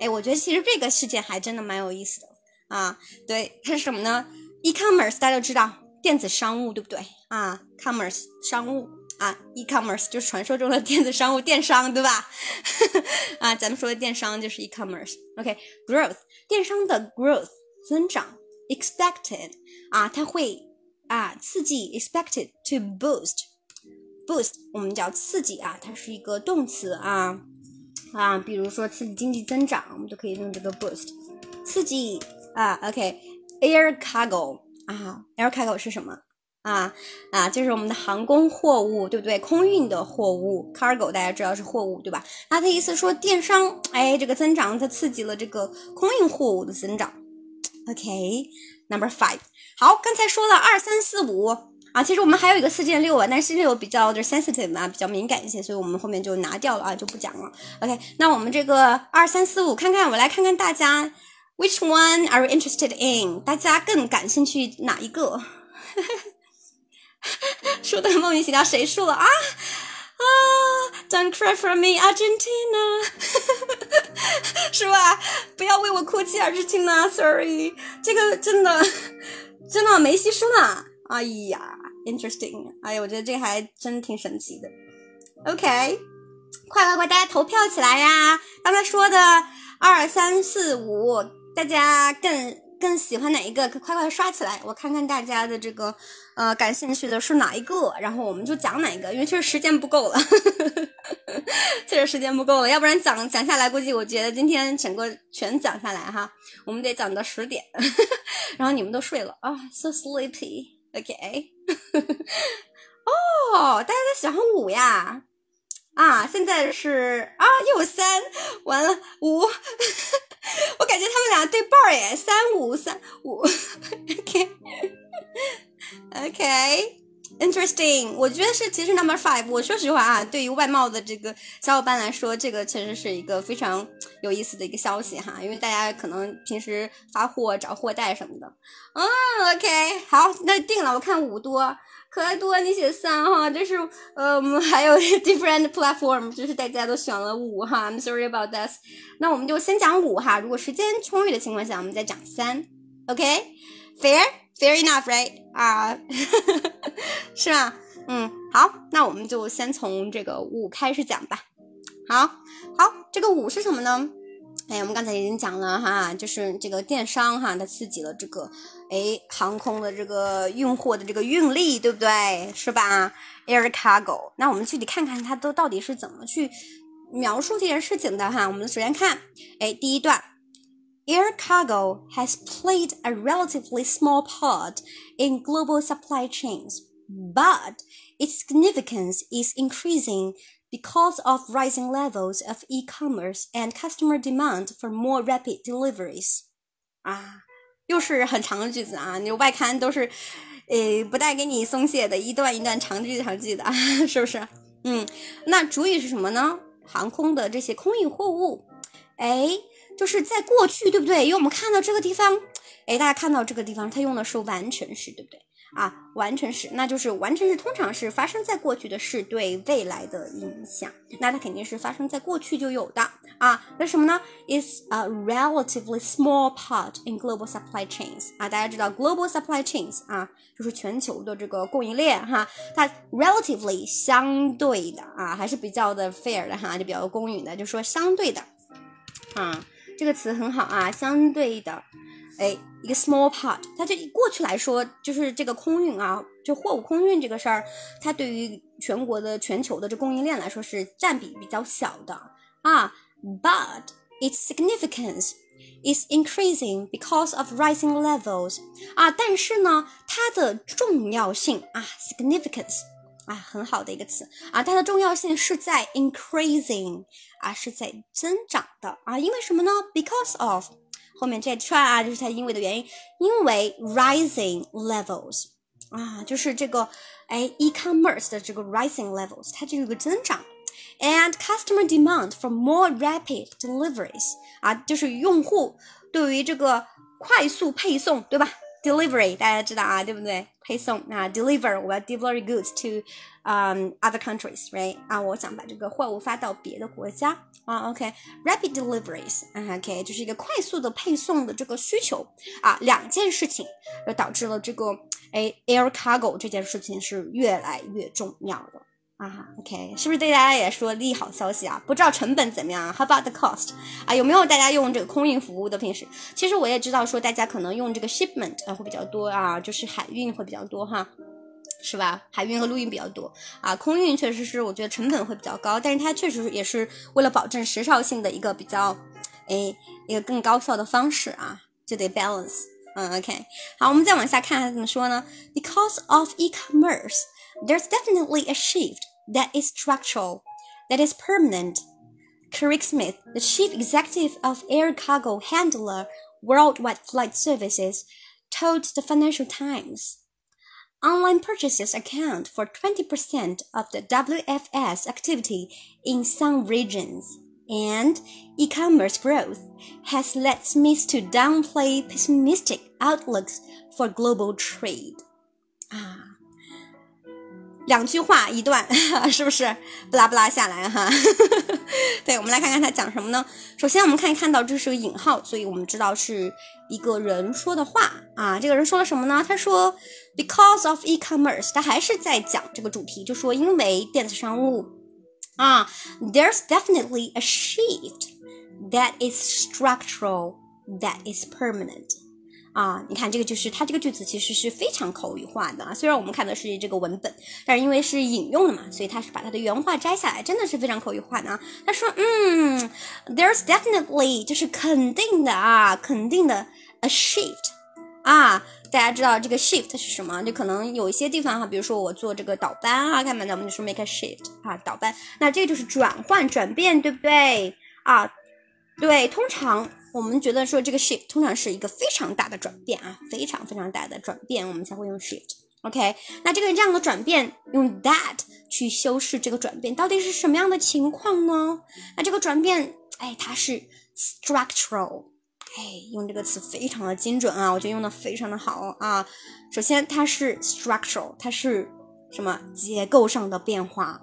S1: 哎，我觉得其实这个事件还真的蛮有意思的啊。对，它是什么呢？E-commerce 大家都知道，电子商务对不对啊？Commerce 商务啊，E-commerce 就是传说中的电子商务，电商对吧？啊，咱们说的电商就是 E-commerce。OK，growth 电商的 growth 增长，expected 啊，它会啊刺激，expected to boost。 Boost 我们叫刺激啊，它是一个动词啊啊，比如说刺激经济增长，我们就可以用这个 boost，刺激啊。OK，air cargo 啊，air cargo 是什么啊啊？就是我们的航空货物，对不对？空运的货物，cargo 大家知道是货物对吧？那它意思说电商哎，这个增长它刺激了这个空运货物的增长。OK，number five，好，刚才说了二三四五。啊，其实我们还有一个四件六啊，但是四件六比较就是 sensitive 啊，比较敏感一些，所以我们后面就拿掉了啊，就不讲了。OK，那我们这个二三四五，看看我来看看大家，which one are you interested in？大家更感兴趣哪一个？输的莫名其妙，谁输了啊？啊，Don't cry for me, Argentina，是吧？不要为我哭泣，Argentina，Sorry，这个真的真的梅西输了。哎呀，interesting！哎呀，我觉得这个还真挺神奇的。OK，快快快，大家投票起来呀！刚才说的二三四五，大家更更喜欢哪一个？快快刷起来，我看看大家的这个呃感兴趣的是哪一个，然后我们就讲哪一个，因为确实时间不够了，确实时间不够了，要不然讲讲下来，估计我觉得今天整个全讲下来哈，我们得讲到十点，然后你们都睡了啊，so sleepy，OK，哦，大家都喜欢五呀。啊，现在是啊，又三，完了五，我感觉他们俩对半儿耶，三五三五，OK OK Interesting，我觉得是其实 Number Five，我说实话啊，对于外贸的这个小伙伴来说，这个确实是一个非常有意思的一个消息哈，因为大家可能平时发货找货代什么的，嗯，OK，好，那定了，我看五多。可爱多，你写三哈，就是呃，还有 different platform，就是大家都选了五哈。I'm sorry about that。那我们就先讲五哈，如果时间充裕的情况下，我们再讲三。Fair enough，right？啊，是吧？嗯，好，那我们就先从这个五开始讲吧。好，好，这个五是什么呢？哎，我们刚才已经讲了哈，就是这个电商哈，它刺激了这个哎航空的这个运货的这个运力，对不对？是吧？Air cargo。那我们具体看看它都到底是怎么去描述这件事情的哈。我们首先看，哎，第一段 ，Air cargo has played a relatively small part in global supply chains, but its significance is increasing. because of rising levels of e-commerce and customer demand for more rapid deliveries。啊，又是很长的句子啊，你外刊都是，呃，不带给你松懈的，一段一段长句长句的，是不是？嗯，那主语是什么呢？航空的这些空运货物，哎， 就是在过去，对不对？因为我们看到这个地方，哎，大家看到这个地方，它用的是完成时，对不对？啊，完成时，那就是完成时通常是发生在过去的事对未来的影响，那它肯定是发生在过去就有的啊。那什么呢？Is a relatively small part in global supply chains 啊，大家知道 global supply chains 啊，就是全球的这个供应链哈，它 relatively 相对的啊，还是比较的 fair 的哈，就比较公允的，就说相对的啊，这个词很好啊，相对的。哎，一个 small part，它就过去来说，就是这个空运啊，就货物空运这个事儿，它对于全国的全球的这供应链来说是占比比较小的啊。But its significance is increasing because of rising levels 啊，但是呢，它的重要性啊，significance 啊，很好的一个词啊，它的重要性是在 increasing 啊，是在增长的啊，因为什么呢？Because of 后面这串啊，就是它因为的原因，因为 rising levels 啊，就是这个哎，e-commerce 的这个 rising levels，它就有个增长，and customer demand for more rapid deliveries 啊，就是用户对于这个快速配送，对吧？delivery 大家知道啊，对不对？配送啊，deliver 我要 deliver goods to um other countries，right 啊，我想把这个货物发到别的国家啊，OK，rapid deliveries 啊，OK 就是一个快速的配送的这个需求啊，两件事情就导致了这个哎 air cargo 这件事情是越来越重要的。啊，OK，是不是对大家也说利好消息啊？不知道成本怎么样啊？How about the cost？啊，有没有大家用这个空运服务的？平时其实我也知道说大家可能用这个 shipment 啊会比较多啊，就是海运会比较多哈，是吧？海运和陆运比较多啊，空运确实是我觉得成本会比较高，但是它确实也是为了保证时效性的一个比较，哎，一个更高效的方式啊，就得 balance。嗯，OK，好，我们再往下看，怎么说呢？Because of e-commerce, there's definitely a shift. That is structural, that is permanent. Craig Smith, the chief executive of air cargo handler Worldwide Flight Services, told the Financial Times. Online purchases account for 20% of the WFS activity in some regions, and e-commerce growth has led Smith to downplay pessimistic outlooks for global trade. Ah. 两句话一段，是不是？不拉不拉下来哈。对，我们来看看他讲什么呢？首先，我们可以看到这是个引号，所以我们知道是一个人说的话啊。这个人说了什么呢？他说，because of e-commerce，他还是在讲这个主题，就说因为电子商务啊，there's definitely a shift that is structural, that is permanent。啊，你看这个就是它这个句子其实是非常口语化的啊。虽然我们看的是这个文本，但是因为是引用的嘛，所以他是把它的原话摘下来，真的是非常口语化的啊。他说，嗯，there's definitely 就是肯定的啊，肯定的 a shift 啊。大家知道这个 shift 是什么？就可能有一些地方哈，比如说我做这个倒班啊，干嘛的，我们就说 make a shift 啊，倒班。那这个就是转换、转变，对不对啊？对，通常我们觉得说这个 shift 通常是一个非常大的转变啊，非常非常大的转变，我们才会用 shift。OK，那这个这样的转变用 that 去修饰这个转变，到底是什么样的情况呢？那这个转变，哎，它是 structural。哎，用这个词非常的精准啊，我觉得用的非常的好啊。首先，它是 structural，它是什么结构上的变化？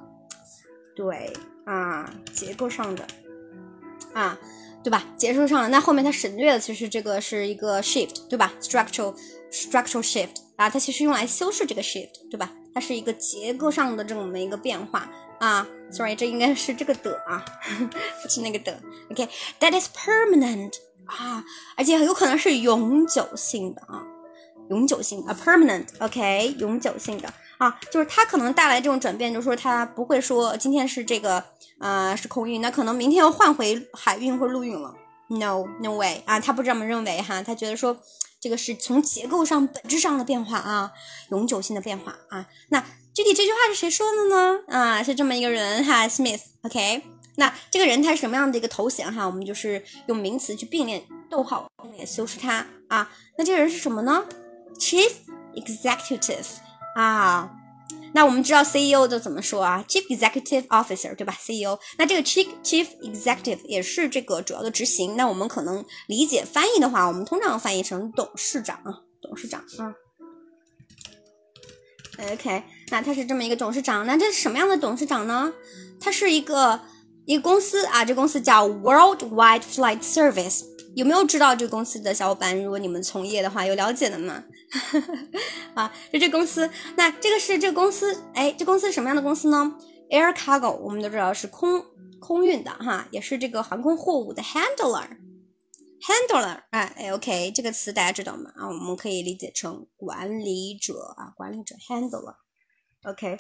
S1: 对啊，结构上的啊，对吧？结束上了，那后面它省略的其实这个是一个 shift，对吧？structural structural shift 啊，它其实用来修饰这个 shift，对吧？它是一个结构上的这么一个变化啊。Sorry，这应该是这个的啊，不是那个的。OK，that is permanent。啊，而且很有可能是永久性的啊，永久性，a permanent，OK，永久性的啊，就是他可能带来这种转变，就是说他不会说今天是这个呃是空运，那可能明天要换回海运或陆运了，no，no way 啊，他不这么认为哈，他觉得说这个是从结构上本质上的变化啊，永久性的变化啊，那具体这句话是谁说的呢？啊，是这么一个人哈，Smith，OK。那这个人他是什么样的一个头衔哈？我们就是用名词去并列逗号并列修饰他啊。那这个人是什么呢？Chief Executive 啊。那我们知道 CEO 都怎么说啊？Chief Executive Officer 对吧？CEO。那这个 Chief Chief Executive 也是这个主要的执行。那我们可能理解翻译的话，我们通常翻译成董事长啊，董事长啊。OK，那他是这么一个董事长。那这是什么样的董事长呢？他是一个。一个公司啊，这公司叫 Worldwide Flight Service，有没有知道这个公司的小伙伴？如果你们从业的话，有了解的吗？啊，就这公司，那这个是这个公司，哎，这公司是什么样的公司呢？Air Cargo，我们都知道是空空运的哈，也是这个航空货物的 Handler，Handler，哎哎，OK，这个词大家知道吗？啊，我们可以理解成管理者啊，管理者 Handler，OK。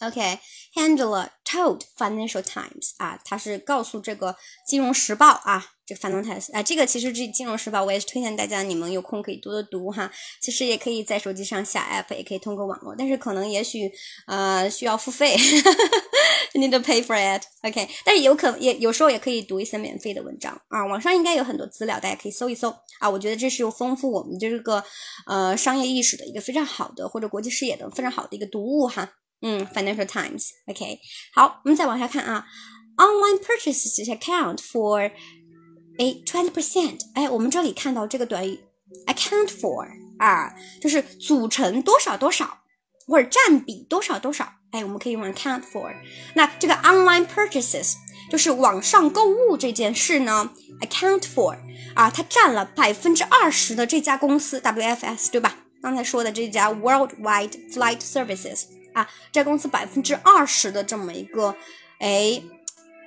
S1: OK，Handler told Financial Times 啊，他是告诉这个《金融时报》啊，Financial Times 啊，这个其实这《金融时报》我也是推荐大家，你们有空可以多多读哈。其实也可以在手机上下 App，也可以通过网络，但是可能也许呃需要付费，need to pay for it。OK，但是有可也有时候也可以读一些免费的文章啊，网上应该有很多资料，大家可以搜一搜啊。我觉得这是丰富我们这个呃商业意识的一个非常好的，或者国际视野的非常好的一个读物哈。嗯，Financial Times，OK，好，我们再往下看啊，Online purchases account for 哎 twenty percent。哎，我们这里看到这个短语 account for 啊，就是组成多少多少，或者占比多少多少。哎，我们可以用 account for。那这个 online purchases 就是网上购物这件事呢，account for 啊，它占了百分之二十的这家公司 WFS，对吧？刚才说的这家 Worldwide Flight Services。啊，这家公司百分之二十的这么一个哎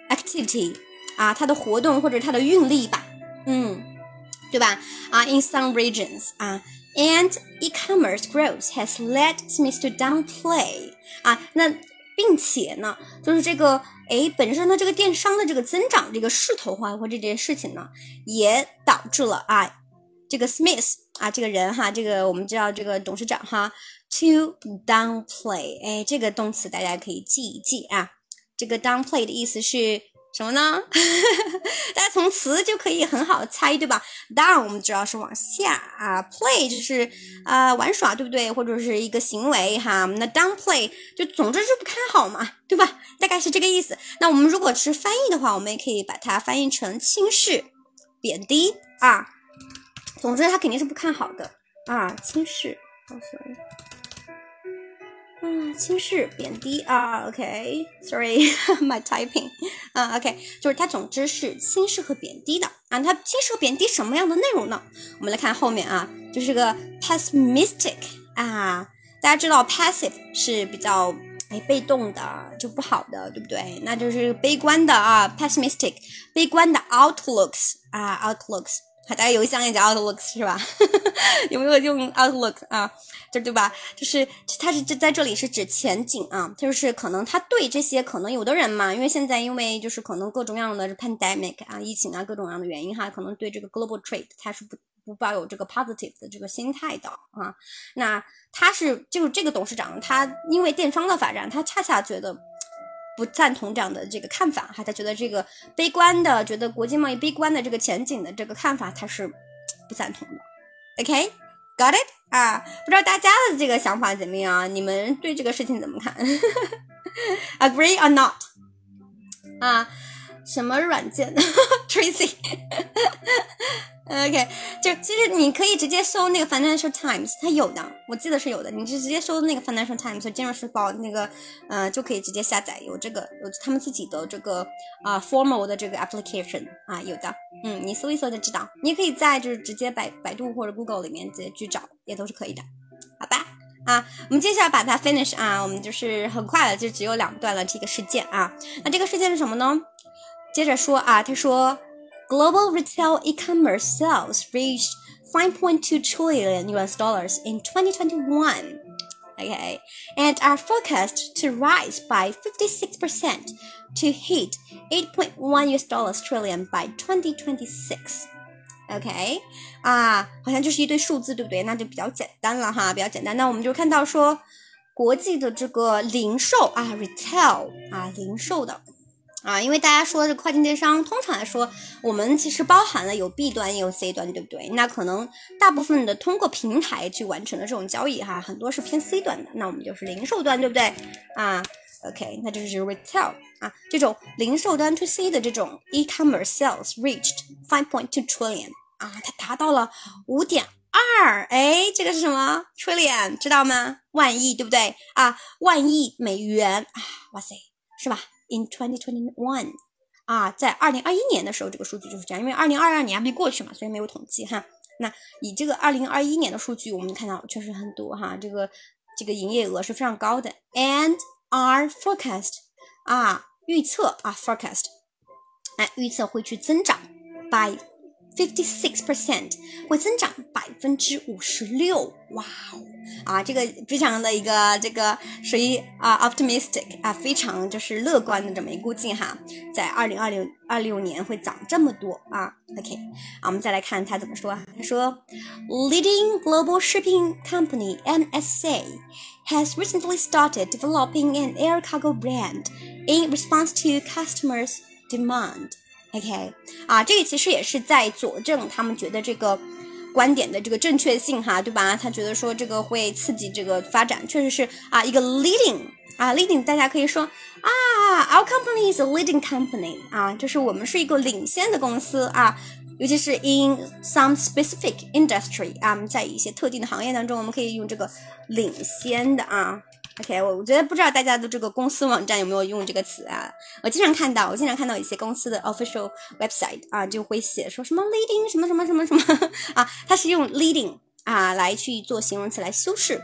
S1: activity 啊，它的活动或者它的运力吧，嗯，对吧？啊，in some regions 啊，and e-commerce growth has led Smith to downplay 啊，那并且呢，就是这个哎本身的这个电商的这个增长这个势头化或这件事情呢，也导致了啊这个 Smith 啊这个人哈，这个我们知道这个董事长哈。To downplay，哎，这个动词大家可以记一记啊。这个 downplay 的意思是什么呢？大家从词就可以很好猜，对吧？Down 我们知道是往下啊，play 就是啊玩耍，对不对？或者是一个行为哈。那 downplay 就总之是不看好嘛，对吧？大概是这个意思。那我们如果是翻译的话，我们也可以把它翻译成轻视、贬低啊。总之它肯定是不看好的啊，轻视。告诉你。啊，轻视、贬低啊，OK，Sorry，my typing，啊，OK，就是它，总之是轻视和贬低的啊。它轻视和贬低什么样的内容呢？我们来看后面啊，就是个 pessimistic 啊。大家知道 passive 是比较哎被动的，就不好的，对不对？那就是悲观的啊，pessimistic，悲观的 outlooks 啊，outlooks 大家邮箱也叫 Outlook 是吧？有没有用 Outlook 啊？这对吧？就是它是这在这里是指前景啊，就是可能他对这些可能有的人嘛，因为现在因为就是可能各种各样的 pandemic 啊、疫情啊各种各样的原因哈，可能对这个 global trade 它是不不抱有这个 positive 的这个心态的啊。那他是就是这个董事长，他因为电商的发展，他恰恰觉得。不赞同这样的这个看法哈，他觉得这个悲观的，觉得国际贸易悲观的这个前景的这个看法，他是不赞同的。OK，got it 啊？不知道大家的这个想法怎么样？你们对这个事情怎么看？Agree or not？啊？什么软件？Tracy。OK，就其实你可以直接搜那个 Financial Times，它有的，我记得是有的。你就直接搜那个 Financial Times，金融时报那个，呃，就可以直接下载，有这个，有他们自己的这个啊 formal 的这个 application 啊，有的。嗯，你搜一搜就知道。你也可以在就是直接百百度或者 Google 里面直接去找，也都是可以的，好吧？啊，我们接下来把它 finish 啊，我们就是很快的，就只有两段了这个事件啊。那这个事件是什么呢？接着说啊，他说。Global retail e-commerce sales reached 5.2 trillion US dollars in 2021. Okay, and are forecast to rise by 56% to hit 8.1 US dollars trillion by 2026. OK，啊，好像就是一堆数字，对不对？那就比较简单了哈，比较简单。那我们就看到说，国际的这个零售啊，retail 啊，零售的。 啊，因为大家说这跨境电商，通常来说，我们其实包含了有 B 端也有 C 端，对不对？那可能大部分的通过平台去完成的这种交易，哈，很多是偏 C 端的，那我们就是零售端，对不对？啊，OK，那就是 retail 啊，这种零售端 to C 的这种 e-commerce sales reached five point two trillion 啊，它达到了五点二，哎，这个是什么 trillion 知道吗？万亿，对不对？啊，万亿美元啊，哇塞，是吧？In 2021，啊，在二零二一年的时候，这个数据就是这样，因为二零二二年还没过去嘛，所以没有统计哈。那以这个二零二一年的数据，我们看到确实很多哈，这个这个营业额是非常高的。And are forecast，啊，预测啊，forecast，哎，预测会去增长 by。Fifty six percent 会增长百分之五十六，哇哦啊，这个非常的一个这个属于啊 optimistic 啊，非常就是乐观的这么一估计哈，在二零二六二六年会涨这么多啊。OK，啊，我们再来看他怎么说，他说，leading global shipping company MSA has recently started developing an air cargo brand in response to customers' demand. OK，啊，这个其实也是在佐证他们觉得这个观点的这个正确性哈，对吧？他觉得说这个会刺激这个发展，确实是啊，一个 leading 啊，leading，大家可以说啊，our company is a leading company 啊，就是我们是一个领先的公司啊，尤其是 in some specific industry 啊，在一些特定的行业当中，我们可以用这个领先的啊。OK，我我觉得不知道大家的这个公司网站有没有用这个词啊？我经常看到，我经常看到一些公司的 official website 啊，就会写说什么 leading 什么什么什么什么 啊，它是用 leading 啊来去做形容词来修饰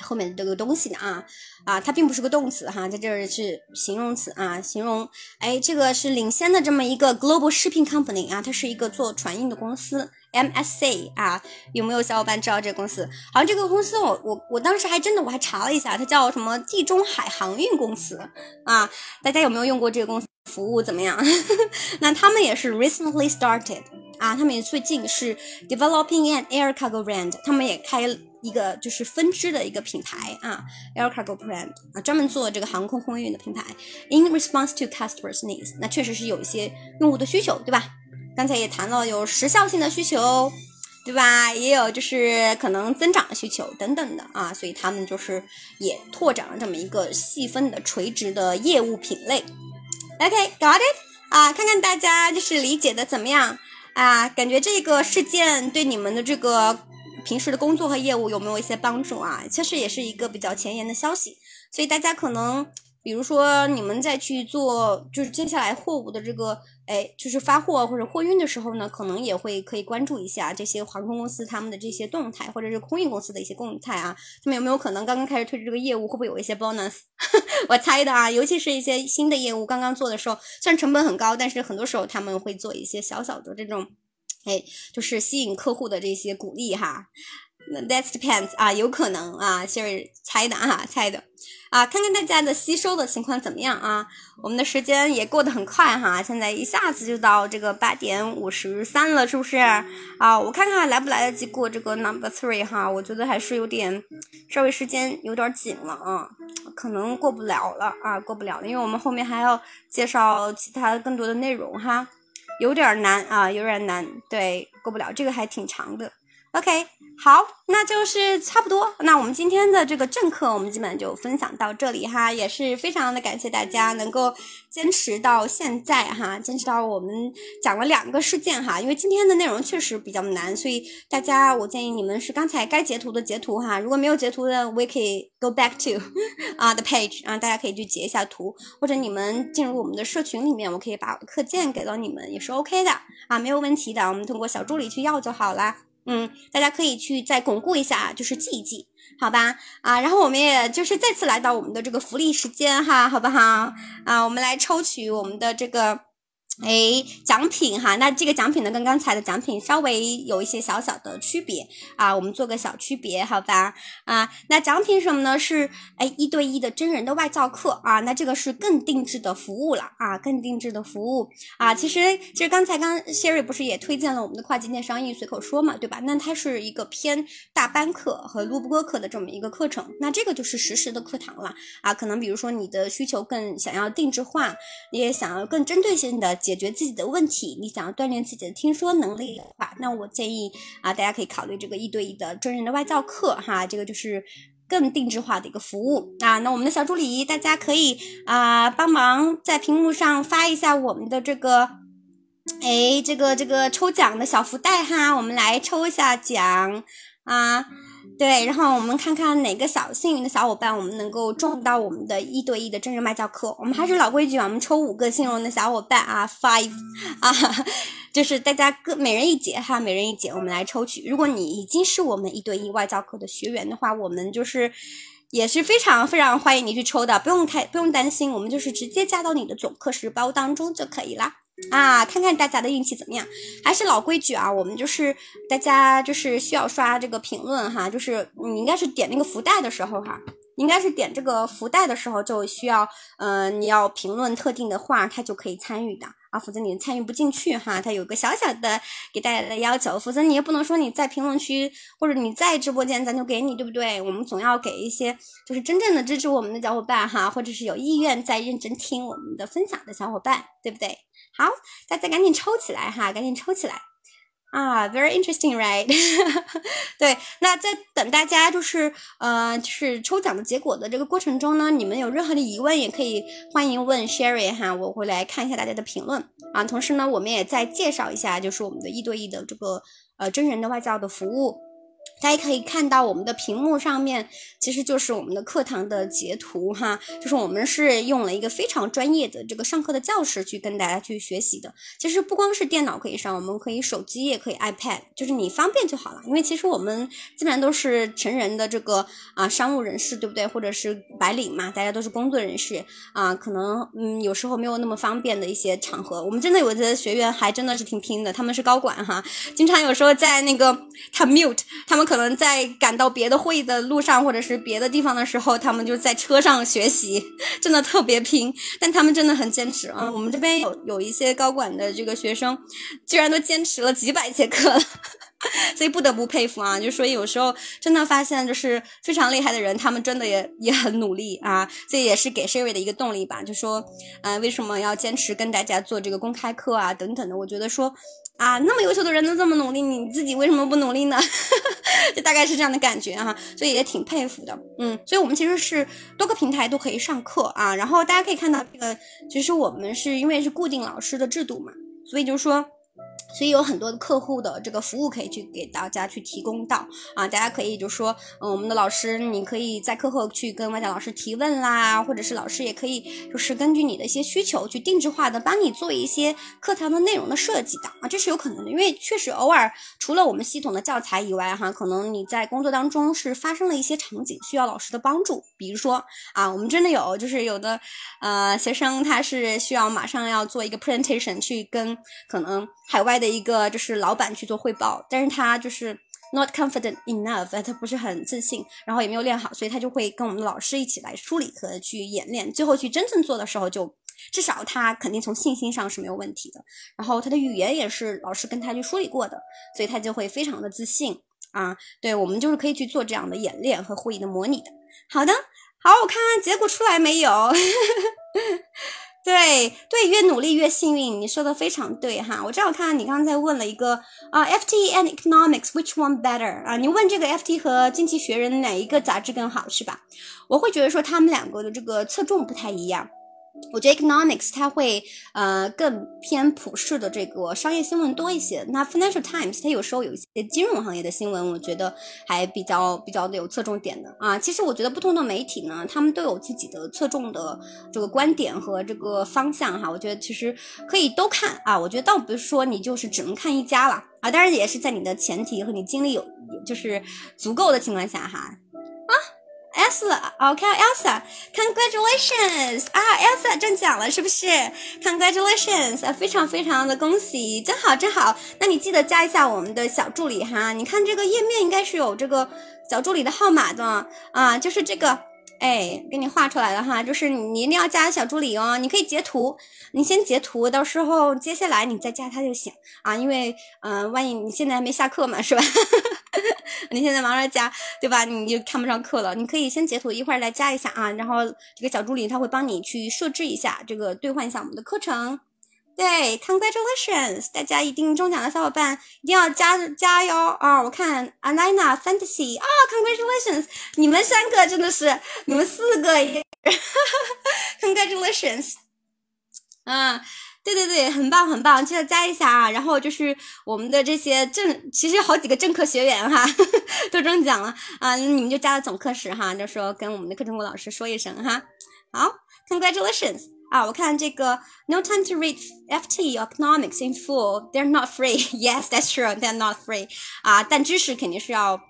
S1: 后面的这个东西的啊啊，它并不是个动词哈，在这儿是形容词啊，形容哎这个是领先的这么一个 global shipping company 啊，它是一个做船运的公司。MSC 啊，有没有小伙伴知道这个公司？好像这个公司，我我我当时还真的我还查了一下，它叫什么地中海航运公司啊？大家有没有用过这个公司服务？怎么样？那他们也是 recently started 啊，他们也最近是 developing an air cargo brand，他们也开一个就是分支的一个品牌啊，air cargo brand 啊，专门做这个航空空运的品牌。In response to customers' needs，那确实是有一些用户的需求，对吧？刚才也谈了有时效性的需求，对吧？也有就是可能增长的需求等等的啊，所以他们就是也拓展了这么一个细分的垂直的业务品类。OK，got it 啊？看看大家就是理解的怎么样啊？感觉这个事件对你们的这个平时的工作和业务有没有一些帮助啊？其实也是一个比较前沿的消息，所以大家可能。比如说，你们在去做，就是接下来货物的这个，哎，就是发货或者货运的时候呢，可能也会可以关注一下这些航空公司他们的这些动态，或者是空运公司的一些动态啊。他们有没有可能刚刚开始推出这个业务，会不会有一些 bonus？我猜的啊，尤其是一些新的业务刚刚做的时候，虽然成本很高，但是很多时候他们会做一些小小的这种。哎，就是吸引客户的这些鼓励哈。那 That depends 啊，有可能啊，Siri 猜的啊，猜的啊，看看大家的吸收的情况怎么样啊？我们的时间也过得很快哈，现在一下子就到这个八点五十三了，是不是啊？我看看来不来得及过这个 Number Three 哈，我觉得还是有点稍微时间有点紧了啊，可能过不了了啊，过不了了，因为我们后面还要介绍其他更多的内容哈，有点难啊，有点难，对，过不了，这个还挺长的。OK，好，那就是差不多。那我们今天的这个正课，我们基本就分享到这里哈，也是非常的感谢大家能够坚持到现在哈，坚持到我们讲了两个事件哈。因为今天的内容确实比较难，所以大家我建议你们是刚才该截图的截图哈，如果没有截图的，我也可以 go back to 啊 the page 啊，大家可以去截一下图，或者你们进入我们的社群里面，我可以把课件给到你们，也是 OK 的啊，没有问题的，我们通过小助理去要就好啦。嗯，大家可以去再巩固一下，就是记一记，好吧？啊，然后我们也就是再次来到我们的这个福利时间哈，好不好？啊，我们来抽取我们的这个。哎，奖品哈，那这个奖品呢，跟刚才的奖品稍微有一些小小的区别啊，我们做个小区别，好吧？啊，那奖品什么呢？是哎一对一的真人的外教课啊，那这个是更定制的服务了啊，更定制的服务啊。其实其实刚才刚 Sherry 不是也推荐了我们的跨境电商英语随口说嘛，对吧？那它是一个偏大班课和录播课的这么一个课程，那这个就是实时的课堂了啊。可能比如说你的需求更想要定制化，你也想要更针对性的。解决自己的问题，你想要锻炼自己的听说能力的话，那我建议啊，大家可以考虑这个一对一的真人的外教课哈，这个就是更定制化的一个服务啊。那我们的小助理，大家可以啊帮忙在屏幕上发一下我们的这个，哎，这个这个抽奖的小福袋哈，我们来抽一下奖啊。对，然后我们看看哪个小幸运的小伙伴，我们能够中到我们的一对一的真人外教课。我们还是老规矩啊，我们抽五个幸运的小伙伴啊，five 啊，就是大家各每人一节哈，每人一节，我们来抽取。如果你已经是我们一对一外教课的学员的话，我们就是也是非常非常欢迎你去抽的，不用太不用担心，我们就是直接加到你的总课时包当中就可以啦。啊，看看大家的运气怎么样？还是老规矩啊，我们就是大家就是需要刷这个评论哈，就是你应该是点那个福袋的时候哈，应该是点这个福袋的时候就需要，嗯，你要评论特定的话，它就可以参与的啊，否则你参与不进去哈。它有个小小的给大家的要求，否则你也不能说你在评论区或者你在直播间咱就给你，对不对？我们总要给一些就是真正的支持我们的小伙伴哈，或者是有意愿在认真听我们的分享的小伙伴，对不对？好，大家赶紧抽起来哈，赶紧抽起来啊！Very interesting, right？对，那在等大家就是呃，就是抽奖的结果的这个过程中呢，你们有任何的疑问也可以欢迎问 Sherry 哈，我会来看一下大家的评论啊。同时呢，我们也再介绍一下，就是我们的一对一的这个呃真人的外教的服务。大家可以看到我们的屏幕上面，其实就是我们的课堂的截图哈，就是我们是用了一个非常专业的这个上课的教室去跟大家去学习的。其实不光是电脑可以上，我们可以手机也可以 iPad，就是你方便就好了。因为其实我们基本上都是成人的这个啊商务人士，对不对？或者是白领嘛，大家都是工作人士啊，可能嗯有时候没有那么方便的一些场合，我们真的有的学员还真的是挺拼的，他们是高管哈，经常有时候在那个他 mute 他们。可能在赶到别的会议的路上，或者是别的地方的时候，他们就在车上学习，真的特别拼。但他们真的很坚持啊！我们这边有有一些高管的这个学生，居然都坚持了几百节课了，所以不得不佩服啊！就所以有时候真的发现，就是非常厉害的人，他们真的也也很努力啊！这也是给 Sherry 的一个动力吧。就说，嗯，为什么要坚持跟大家做这个公开课啊？等等的，我觉得说。啊，那么优秀的人都这么努力，你自己为什么不努力呢？就大概是这样的感觉哈，所以也挺佩服的。嗯，所以我们其实是多个平台都可以上课啊，然后大家可以看到这个，其实我们是因为是固定老师的制度嘛，所以就是说。所以有很多的客户的这个服务可以去给大家去提供到啊，大家可以就说，嗯，我们的老师，你可以在课后去跟外教老师提问啦，或者是老师也可以就是根据你的一些需求去定制化的帮你做一些课堂的内容的设计的啊，这是有可能的，因为确实偶尔除了我们系统的教材以外哈，可能你在工作当中是发生了一些场景需要老师的帮助，比如说啊，我们真的有就是有的呃学生他是需要马上要做一个 presentation 去跟可能海外的。一个就是老板去做汇报，但是他就是 not confident enough，他不是很自信，然后也没有练好，所以他就会跟我们的老师一起来梳理和去演练，最后去真正做的时候，就至少他肯定从信心上是没有问题的，然后他的语言也是老师跟他去梳理过的，所以他就会非常的自信啊。对我们就是可以去做这样的演练和会议的模拟的。好的，好，我看看结果出来没有。对对，越努力越幸运，你说的非常对哈。我正好看到你刚才问了一个啊，FT and economics which one better 啊？你问这个 FT 和经济学人哪一个杂志更好是吧？我会觉得说他们两个的这个侧重不太一样。我觉得 economics 它会呃更偏普世的这个商业新闻多一些。那 Financial Times 它有时候有一些金融行业的新闻，我觉得还比较比较的有侧重点的啊。其实我觉得不同的媒体呢，他们都有自己的侧重的这个观点和这个方向哈。我觉得其实可以都看啊。我觉得倒不是说你就是只能看一家了啊。当然也是在你的前提和你精力有就是足够的情况下哈啊。Elsa，OK，Elsa，Congratulations 啊，Elsa 中奖了是不是？Congratulations 啊，非常非常的恭喜，真好真好。那你记得加一下我们的小助理哈，你看这个页面应该是有这个小助理的号码的啊，就是这个。哎，给你画出来了哈，就是你一定要加小助理哦。你可以截图，你先截图，到时候接下来你再加他就行啊。因为，嗯，万一你现在还没下课嘛，是吧？你现在忙着加，对吧？你就看不上课了。你可以先截图，一会儿来加一下啊。然后这个小助理他会帮你去设置一下，这个兑换一下我们的课程。对，Congratulations！大家一定中奖的小伙伴一定要加加油啊！我看 Alina Fantasy 啊，Congratulations！你们三个真的是，你们四个，Congratulations！啊，对对对，很棒很棒，记得加一下啊！然后就是我们的这些正，其实好几个正课学员哈，都中奖了啊！你们就加了总课时哈，就说跟我们的课程部老师说一声哈。好，Congratulations！啊，我看这个 No time to read FT economics in full. They're not free. Yes, that's true. They're not free. 啊，但知识肯定是要。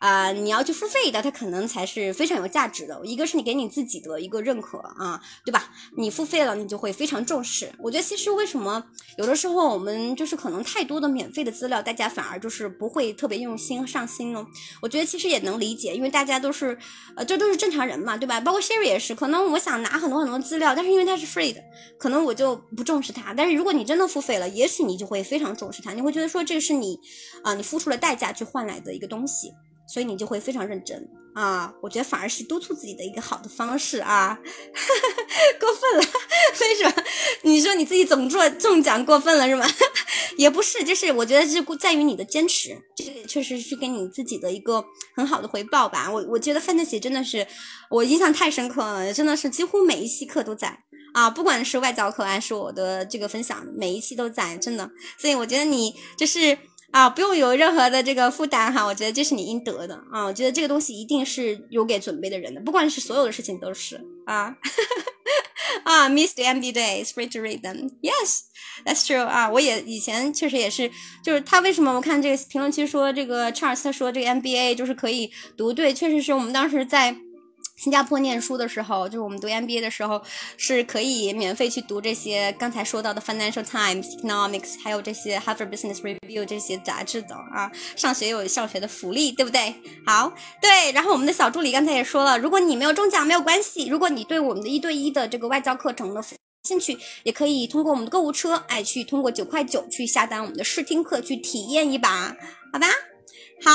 S1: 啊，你要去付费的，它可能才是非常有价值的。一个是你给你自己的一个认可啊，对吧？你付费了，你就会非常重视。我觉得其实为什么有的时候我们就是可能太多的免费的资料，大家反而就是不会特别用心上心呢？我觉得其实也能理解，因为大家都是呃，这都是正常人嘛，对吧？包括 Siri 也是，可能我想拿很多很多资料，但是因为它是 free 的，可能我就不重视它。但是如果你真的付费了，也许你就会非常重视它，你会觉得说这个是你啊，你付出了代价去换来的一个东西。所以你就会非常认真啊！我觉得反而是督促自己的一个好的方式啊，过分了，为什么？你说你自己总做中奖过分了是吗？也不是，就是我觉得是在于你的坚持，这个确实是给你自己的一个很好的回报吧。我我觉得范特西真的是我印象太深刻了，真的是几乎每一期课都在啊，不管是外教课还是我的这个分享，每一期都在，真的。所以我觉得你就是。啊，不用有任何的这个负担哈，我觉得这是你应得的啊。我觉得这个东西一定是有给准备的人的，不管是所有的事情都是啊啊。Miss the MBA days, free to read them. Yes, that's true 啊。我也以前确实也是，就是他为什么我看这个评论区说这个 Charles 他说这个 MBA 就是可以读对，确实是我们当时在。新加坡念书的时候，就是我们读 MBA 的时候，是可以免费去读这些刚才说到的 Financial Times、Economics，还有这些 Harvard Business Review 这些杂志的啊。上学有上学的福利，对不对？好，对。然后我们的小助理刚才也说了，如果你没有中奖没有关系，如果你对我们的一对一的这个外教课程的兴趣，也可以通过我们的购物车，哎，去通过九块九去下单我们的试听课，去体验一把，好吧？好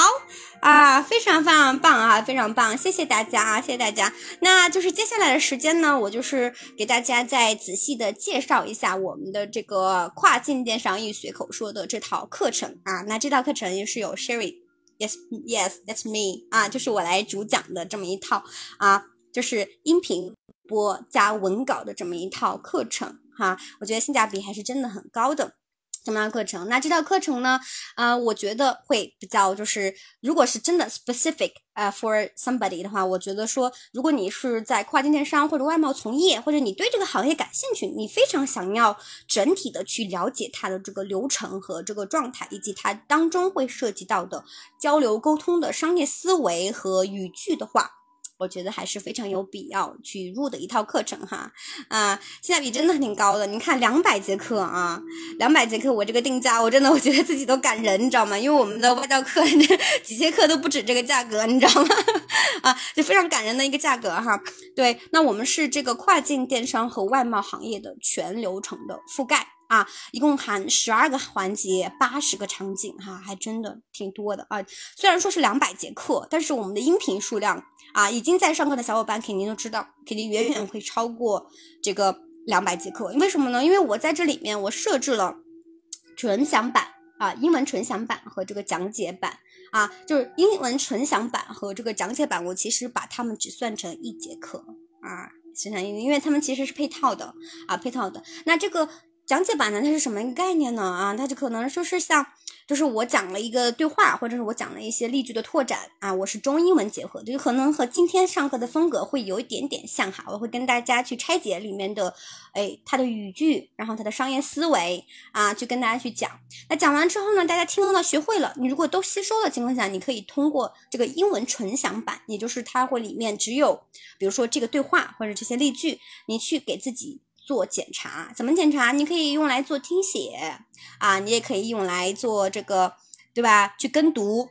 S1: 啊，非常非常棒啊，非常棒！谢谢大家啊，谢谢大家。那就是接下来的时间呢，我就是给大家再仔细的介绍一下我们的这个跨境电商易随口说的这套课程啊。那这套课程也是有 Sherry，Yes Yes，That's me 啊，就是我来主讲的这么一套啊，就是音频播加文稿的这么一套课程哈。我觉得性价比还是真的很高的。什么样课程？那这套课程呢？啊，我觉得会比较就是，如果是真的 specific 呃 for somebody 的话，我觉得说，如果你是在跨境电商或者外贸从业，或者你对这个行业感兴趣，你非常想要整体的去了解它的这个流程和这个状态，以及它当中会涉及到的交流沟通的商业思维和语句的话。我觉得还是非常有必要去入的一套课程哈，啊，性价比真的挺高的。你看两百节课啊，两百节课，我这个定价，我真的我觉得自己都感人，你知道吗？因为我们的外教课几节课都不止这个价格，你知道吗？啊，就非常感人的一个价格哈。对，那我们是这个跨境电商和外贸行业的全流程的覆盖。啊，一共含十二个环节，八十个场景，哈，还真的挺多的啊。虽然说是两百节课，但是我们的音频数量啊，已经在上课的小伙伴肯定都知道，肯定远远会超过这个两百节课。为什么呢？因为我在这里面我设置了纯享版啊，英文纯享版和这个讲解版啊，就是英文纯享版和这个讲解版，我其实把它们只算成一节课啊，实际上因为他们其实是配套的啊，配套的。那这个。讲解版呢，它是什么一个概念呢？啊，它就可能说是像，就是我讲了一个对话，或者是我讲了一些例句的拓展啊，我是中英文结合，就可能和今天上课的风格会有一点点像哈。我会跟大家去拆解里面的，哎，它的语句，然后它的商业思维啊，去跟大家去讲。那讲完之后呢，大家听了学会了，你如果都吸收的情况下，你可以通过这个英文纯享版，也就是它会里面只有，比如说这个对话或者这些例句，你去给自己。做检查怎么检查？你可以用来做听写啊，你也可以用来做这个，对吧？去跟读，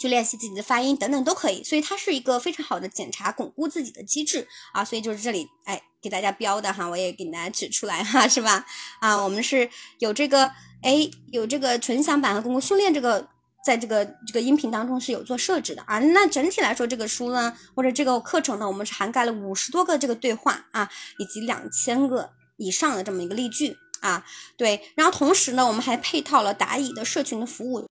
S1: 去练习自己的发音等等都可以。所以它是一个非常好的检查、巩固自己的机制啊。所以就是这里，哎，给大家标的哈，我也给大家指出来哈，是吧？啊，我们是有这个，哎，有这个纯享版和巩固训练这个，在这个这个音频当中是有做设置的啊。那整体来说，这个书呢，或者这个课程呢，我们是涵盖了五十多个这个对话啊，以及两千个。以上的这么一个例句啊，对，然后同时呢，我们还配套了答疑的社群的服务，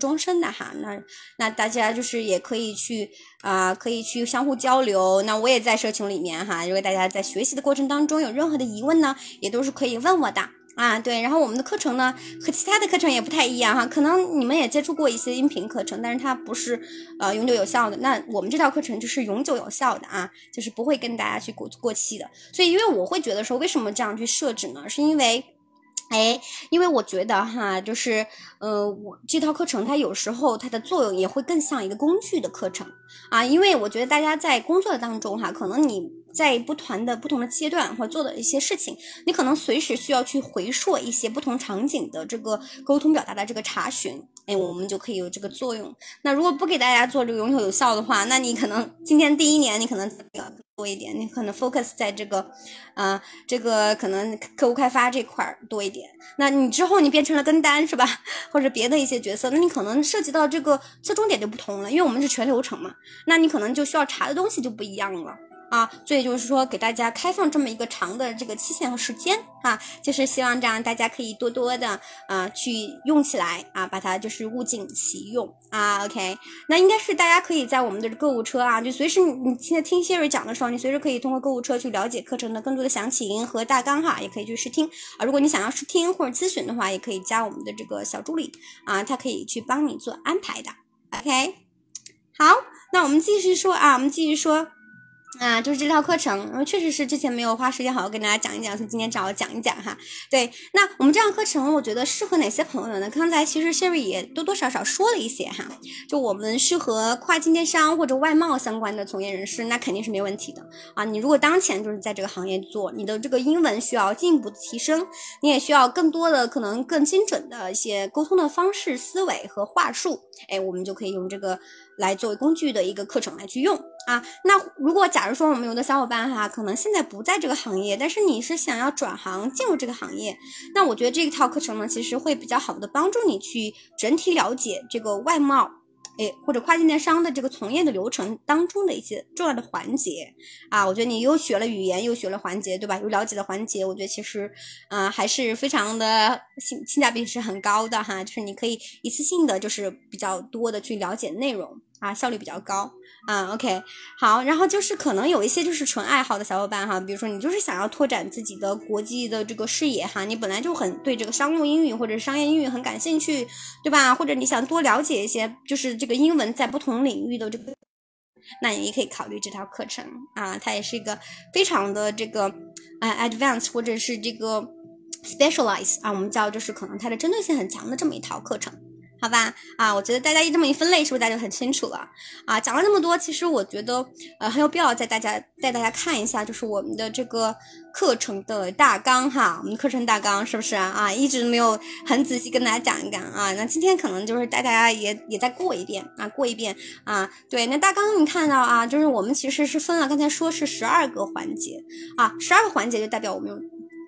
S1: 终身的哈，那那大家就是也可以去啊，可以去相互交流。那我也在社群里面哈，如果大家在学习的过程当中有任何的疑问呢，也都是可以问我的。啊，对，然后我们的课程呢和其他的课程也不太一样哈，可能你们也接触过一些音频课程，但是它不是呃永久有效的。那我们这套课程就是永久有效的啊，就是不会跟大家去过过期的。所以，因为我会觉得说，为什么这样去设置呢？是因为。哎，因为我觉得哈，就是，呃，我这套课程它有时候它的作用也会更像一个工具的课程啊，因为我觉得大家在工作当中哈，可能你在不同的不同的阶段或做的一些事情，你可能随时需要去回溯一些不同场景的这个沟通表达的这个查询，哎，我们就可以有这个作用。那如果不给大家做这个永久有效的话，那你可能今天第一年你可能。多一点，你可能 focus 在这个，啊，这个可能客户开发这块儿多一点。那你之后你变成了跟单是吧？或者别的一些角色，那你可能涉及到这个侧重点就不同了，因为我们是全流程嘛，那你可能就需要查的东西就不一样了。啊，所以就是说，给大家开放这么一个长的这个期限和时间啊，就是希望这样大家可以多多的啊去用起来啊，把它就是物尽其用啊。OK，那应该是大家可以在我们的购物车啊，就随时你现在听 Siri 讲的时候，你随时可以通过购物车去了解课程的更多的详情和大纲哈，也可以去试听啊。如果你想要试听或者咨询的话，也可以加我们的这个小助理啊，他可以去帮你做安排的。OK，好，那我们继续说啊，我们继续说。啊，就是这套课程，然后确实是之前没有花时间好好跟大家讲一讲，所以今天找我讲一讲哈。对，那我们这样课程，我觉得适合哪些朋友呢？刚才其实 Siri 也多多少少说了一些哈，就我们适合跨境电商或者外贸相关的从业人士，那肯定是没问题的啊。你如果当前就是在这个行业做，你的这个英文需要进一步的提升，你也需要更多的可能更精准的一些沟通的方式、思维和话术，哎，我们就可以用这个来作为工具的一个课程来去用。啊，那如果假如说我们有的小伙伴哈，可能现在不在这个行业，但是你是想要转行进入这个行业，那我觉得这一套课程呢，其实会比较好的帮助你去整体了解这个外贸，哎，或者跨境电商的这个从业的流程当中的一些重要的环节啊。我觉得你又学了语言，又学了环节，对吧？又了解了环节，我觉得其实，嗯，还是非常的性性价比是很高的哈，就是你可以一次性的就是比较多的去了解内容啊，效率比较高。啊，OK，好，然后就是可能有一些就是纯爱好的小伙伴哈，比如说你就是想要拓展自己的国际的这个视野哈，你本来就很对这个商务英语或者商业英语很感兴趣，对吧？或者你想多了解一些就是这个英文在不同领域的这个，那你也可以考虑这套课程啊，它也是一个非常的这个啊 advanced 或者是这个 specialize 啊，我们叫就是可能它的针对性很强的这么一套课程。好吧，啊，我觉得大家一这么一分类，是不是大家就很清楚了？啊，讲了这么多，其实我觉得，呃，很有必要带大家带大家看一下，就是我们的这个课程的大纲哈，我们课程大纲是不是啊？一直没有很仔细跟大家讲一讲啊，那今天可能就是带大家也也再过一遍啊，过一遍啊，对，那大纲你看到啊，就是我们其实是分了，刚才说是十二个环节啊，十二个环节就代表我们有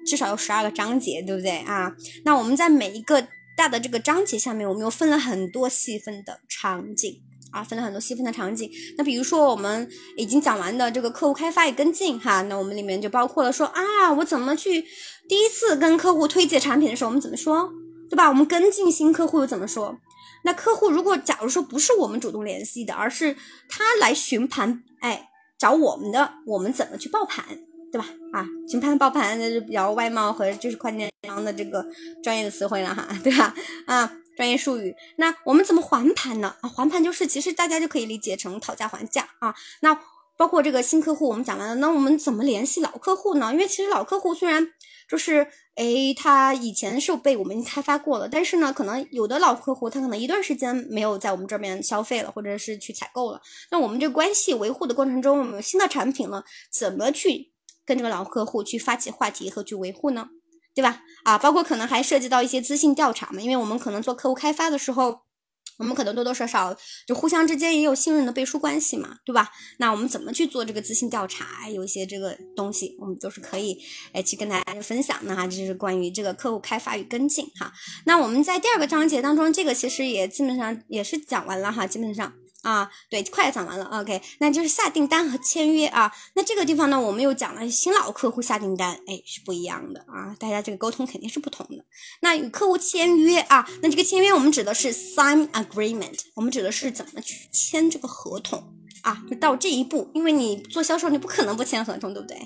S1: 至少有十二个章节，对不对啊？那我们在每一个。大的这个章节下面，我们又分了很多细分的场景啊，分了很多细分的场景。那比如说我们已经讲完的这个客户开发与跟进哈，那我们里面就包括了说啊，我怎么去第一次跟客户推介产品的时候，我们怎么说，对吧？我们跟进新客户又怎么说？那客户如果假如说不是我们主动联系的，而是他来询盘，哎，找我们的，我们怎么去报盘？对吧？啊，询盘报盘那是比较外贸和就是快电商的这个专业的词汇了哈，对吧？啊，专业术语。那我们怎么还盘呢？啊，还盘就是其实大家就可以理解成讨价还价啊。那包括这个新客户我们讲完了，那我们怎么联系老客户呢？因为其实老客户虽然就是诶，他以前是被我们开发过了，但是呢，可能有的老客户他可能一段时间没有在我们这边消费了，或者是去采购了。那我们这关系维护的过程中，我们新的产品呢，怎么去？跟这个老客户去发起话题和去维护呢，对吧？啊，包括可能还涉及到一些资信调查嘛，因为我们可能做客户开发的时候，我们可能多多少少就互相之间也有信任的背书关系嘛，对吧？那我们怎么去做这个资信调查？有一些这个东西，我们都是可以哎去跟大家分享的哈，这是关于这个客户开发与跟进哈。那我们在第二个章节当中，这个其实也基本上也是讲完了哈，基本上。啊，对，快讲完了，OK，那就是下订单和签约啊。那这个地方呢，我们又讲了新老客户下订单，哎，是不一样的啊，大家这个沟通肯定是不同的。那与客户签约啊，那这个签约我们指的是 sign agreement，我们指的是怎么去签这个合同。啊，就到这一步，因为你做销售，你不可能不签合同，对不对？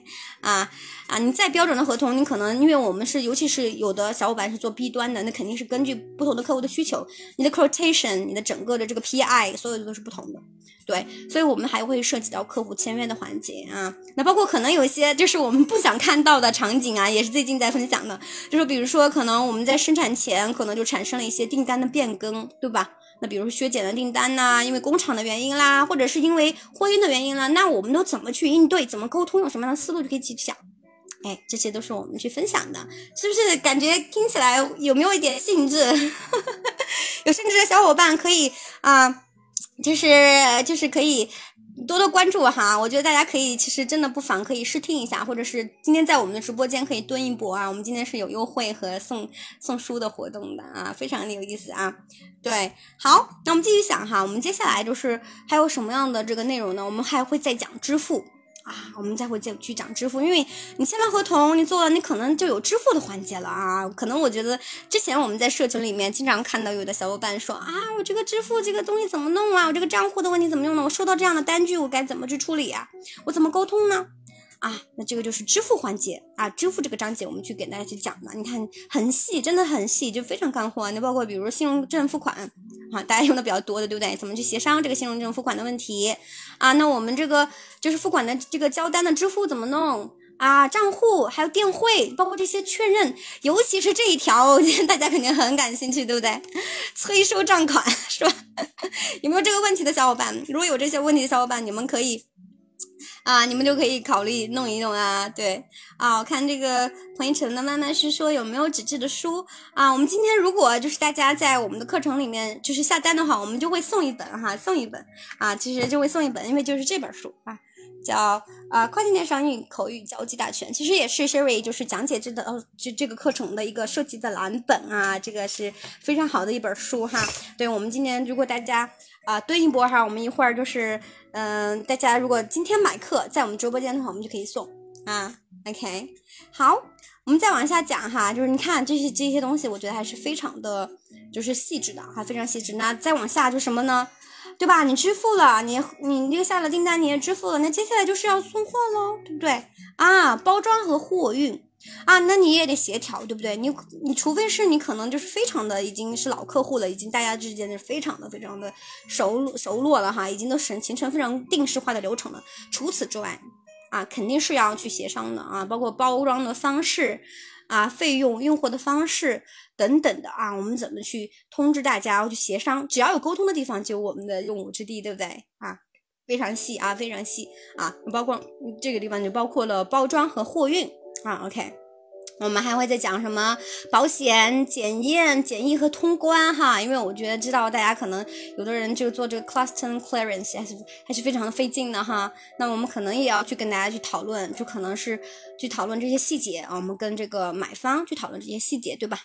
S1: 啊啊，你再标准的合同，你可能因为我们是，尤其是有的小伙伴是做 B 端的，那肯定是根据不同的客户的需求，你的 quotation，你的整个的这个 PI，所有的都是不同的，对，所以我们还会涉及到客户签约的环节啊。那包括可能有一些就是我们不想看到的场景啊，也是最近在分享的，就是比如说可能我们在生产前可能就产生了一些订单的变更，对吧？那比如说削减的订单呐，因为工厂的原因啦，或者是因为婚姻的原因啦，那我们都怎么去应对？怎么沟通？有什么样的思路就可以去想？哎，这些都是我们去分享的，是不是？感觉听起来有没有一点兴致？有兴致的小伙伴可以啊，就是就是可以。多多关注哈，我觉得大家可以，其实真的不妨可以试听一下，或者是今天在我们的直播间可以蹲一波啊。我们今天是有优惠和送送书的活动的啊，非常的有意思啊。对，好，那我们继续想哈，我们接下来就是还有什么样的这个内容呢？我们还会再讲支付。啊，我们再会再去讲支付，因为你签了合同，你做了，你可能就有支付的环节了啊。可能我觉得之前我们在社群里面经常看到有的小伙伴说啊，我这个支付这个东西怎么弄啊？我这个账户的问题怎么用呢？我收到这样的单据，我该怎么去处理啊？我怎么沟通呢？啊，那这个就是支付环节啊，支付这个章节我们去给大家去讲的，你看很细，真的很细，就非常干货。那包括比如信用证付款，啊，大家用的比较多的，对不对？怎么去协商这个信用证付款的问题啊？那我们这个就是付款的这个交单的支付怎么弄啊？账户还有电汇，包括这些确认，尤其是这一条，大家肯定很感兴趣，对不对？催收账款是吧？有没有这个问题的小伙伴？如果有这些问题的小伙伴，你们可以。啊，你们就可以考虑弄一弄啊，对啊，我看这个彭一晨的慢慢是说有没有纸质的书啊？我们今天如果就是大家在我们的课程里面就是下单的话，我们就会送一本哈，送一本啊，其实就会送一本，因为就是这本书啊。叫啊，跨境电商英语口语交际大全，其实也是 Sherry 就是讲解这的，这这个课程的一个设计的蓝本啊，这个是非常好的一本书哈。对我们今年如果大家啊蹲一波哈，我们一会儿就是嗯，大家如果今天买课在我们直播间的话，我们就可以送啊。OK，好，我们再往下讲哈，就是你看这些这些东西，我觉得还是非常的就是细致的哈，非常细致。那再往下就什么呢？对吧？你支付了，你你这个下了订单，你也支付了，那接下来就是要送货喽，对不对？啊，包装和货运啊，那你也得协调，对不对？你你除非是你可能就是非常的已经是老客户了，已经大家之间是非常的非常的熟熟络了哈，已经都是形成非常定式化的流程了。除此之外啊，肯定是要去协商的啊，包括包装的方式啊，费用、运货的方式等等的啊，我们怎么去通知大家，要去协商？只要有沟通的地方，就有我们的用武之地，对不对啊？非常细啊，非常细啊，包括这个地方就包括了包装和货运啊。OK。我们还会再讲什么保险、检验、检疫和通关哈，因为我觉得知道大家可能有的人就做这个 custom clearance 还是还是非常的费劲的哈。那我们可能也要去跟大家去讨论，就可能是去讨论这些细节啊。我们跟这个买方去讨论这些细节，对吧？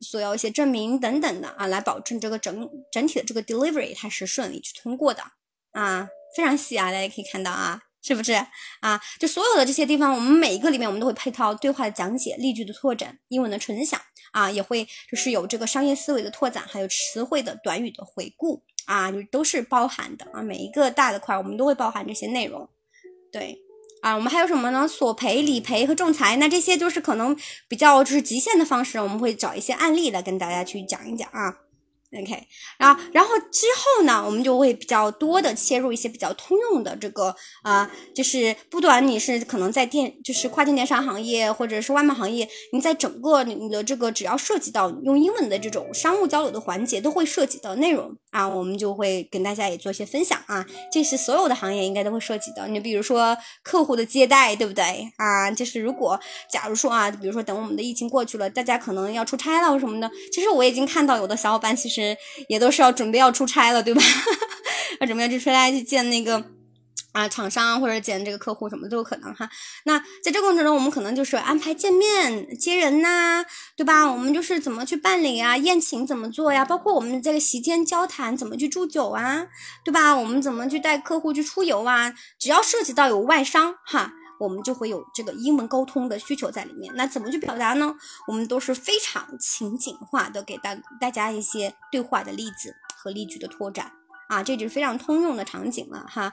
S1: 索要一些证明等等的啊，来保证这个整整体的这个 delivery 它是顺利去通过的啊，非常细啊，大家可以看到啊。是不是啊？就所有的这些地方，我们每一个里面，我们都会配套对话的讲解、例句的拓展、英文的纯享啊，也会就是有这个商业思维的拓展，还有词汇的短语的回顾啊，就都是包含的啊。每一个大的块，我们都会包含这些内容。对啊，我们还有什么呢？索赔、理赔和仲裁，那这些就是可能比较就是极限的方式，我们会找一些案例来跟大家去讲一讲啊。OK，然后，然后之后呢，我们就会比较多的切入一些比较通用的这个啊，就是不管你是可能在电，就是跨境电商行业或者是外卖行业，你在整个你的这个只要涉及到用英文的这种商务交流的环节，都会涉及到内容啊，我们就会跟大家也做一些分享啊，这是所有的行业应该都会涉及到。你比如说客户的接待，对不对啊？就是如果假如说啊，比如说等我们的疫情过去了，大家可能要出差了或什么的，其实我已经看到有的小伙伴其实。也都是要准备要出差了，对吧？要准备要去出差去见那个啊厂商或者见这个客户，什么都有可能哈。那在这个过程中，我们可能就是安排见面、接人呐，对吧？我们就是怎么去办理啊？宴请怎么做呀？包括我们这个席间交谈怎么去祝酒啊，对吧？我们怎么去带客户去出游啊？只要涉及到有外商哈。我们就会有这个英文沟通的需求在里面，那怎么去表达呢？我们都是非常情景化的，给大大家一些对话的例子和例句的拓展啊，这就是非常通用的场景了哈。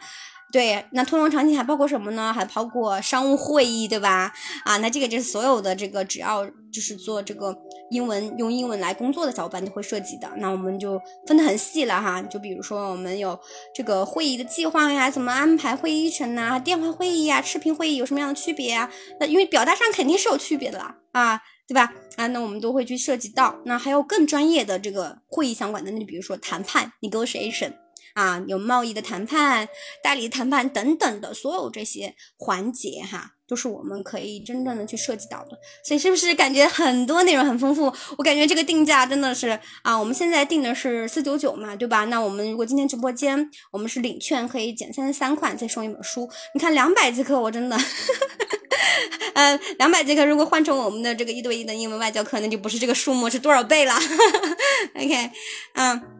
S1: 对，那通用场景还包括什么呢？还包括商务会议，对吧？啊，那这个就是所有的这个只要就是做这个英文用英文来工作的小伙伴都会涉及的。那我们就分得很细了哈。就比如说我们有这个会议的计划呀，怎么安排会议程啊，电话会议呀，视频会议有什么样的区别啊？那因为表达上肯定是有区别的啦，啊，对吧？啊，那我们都会去涉及到。那还有更专业的这个会议相关的，那你比如说谈判 （negotiation）。啊，有贸易的谈判、代理谈判等等的所有这些环节哈，都是我们可以真正的去涉及到的。所以是不是感觉很多内容很丰富？我感觉这个定价真的是啊，我们现在定的是四九九嘛，对吧？那我们如果今天直播间我们是领券，可以减三十三块，再送一本书。你看两百节课，我真的，嗯，两百节课如果换成我们的这个一对一的英文外教课，那就不是这个数目，是多少倍了？OK，嗯。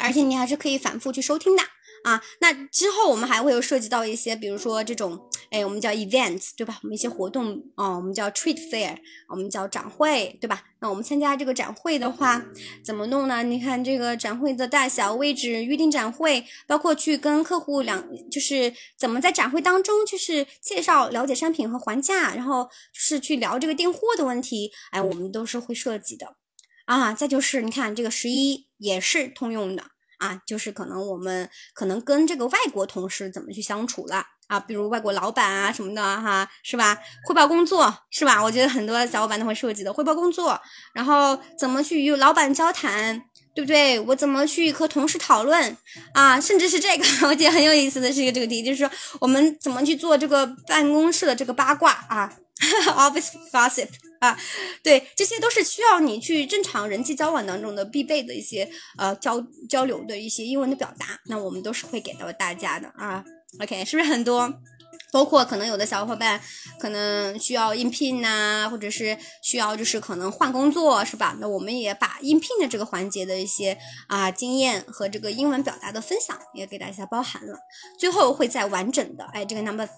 S1: 而且你还是可以反复去收听的啊。那之后我们还会有涉及到一些，比如说这种，哎，我们叫 events，对吧？我们一些活动啊，我们叫 trade fair，我们叫展会，对吧？那我们参加这个展会的话，怎么弄呢？你看这个展会的大小、位置、预定展会，包括去跟客户两，就是怎么在展会当中，就是介绍、了解商品和还价，然后是去聊这个订货的问题，哎，我们都是会涉及的。啊，再就是你看这个十一也是通用的啊，就是可能我们可能跟这个外国同事怎么去相处了啊，比如外国老板啊什么的哈，是吧？汇报工作是吧？我觉得很多小伙伴都会涉及的汇报工作，然后怎么去与老板交谈，对不对？我怎么去和同事讨论啊？甚至是这个，我觉得很有意思的是一个这个题，就是说我们怎么去做这个办公室的这个八卦啊 Office gossip 啊，对，这些都是需要你去正常人际交往当中的必备的一些呃交交流的一些英文的表达，那我们都是会给到大家的啊。OK，是不是很多？包括可能有的小伙伴可能需要应聘呐，或者是需要就是可能换工作是吧？那我们也把应聘的这个环节的一些啊经验和这个英文表达的分享也给大家包含了。最后会再完整的哎，这个 number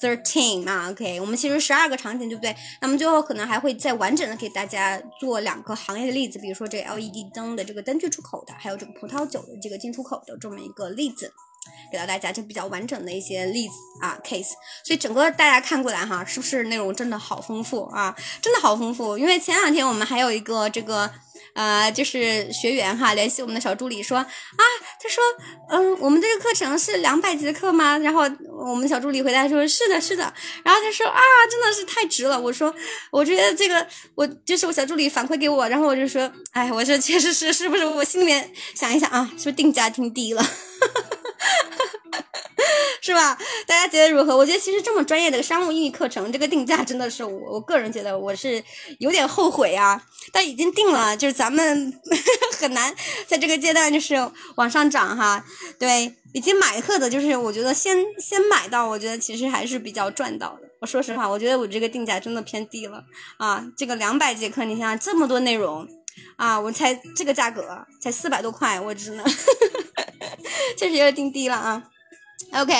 S1: thirteen 啊，OK，我们其实十二个场景对不对？那么最后可能还会再完整的给大家做两个行业的例子，比如说这个 LED 灯的这个灯具出口的，还有这个葡萄酒的这个进出口的这么一个例子。给到大家就比较完整的一些例子啊 case，所以整个大家看过来哈，是不是内容真的好丰富啊？真的好丰富，因为前两天我们还有一个这个。呃，就是学员哈，联系我们的小助理说啊，他说，嗯，我们这个课程是两百节课吗？然后我们小助理回答说，是的，是的。然后他说啊，真的是太值了。我说，我觉得这个，我就是我小助理反馈给我，然后我就说，哎，我说确实是，是不是？我心里面想一想啊，是不是定价挺低了？是吧？大家觉得如何？我觉得其实这么专业的商务英语课程，这个定价真的是我我个人觉得我是有点后悔啊。但已经定了，就是咱们 很难在这个阶段就是往上涨哈。对，已经买课的，就是我觉得先先买到，我觉得其实还是比较赚到的。我说实话，我觉得我这个定价真的偏低了啊。这个两百节课，你想想这么多内容啊，我才这个价格才四百多块，我真的 确实有点定低了啊。OK，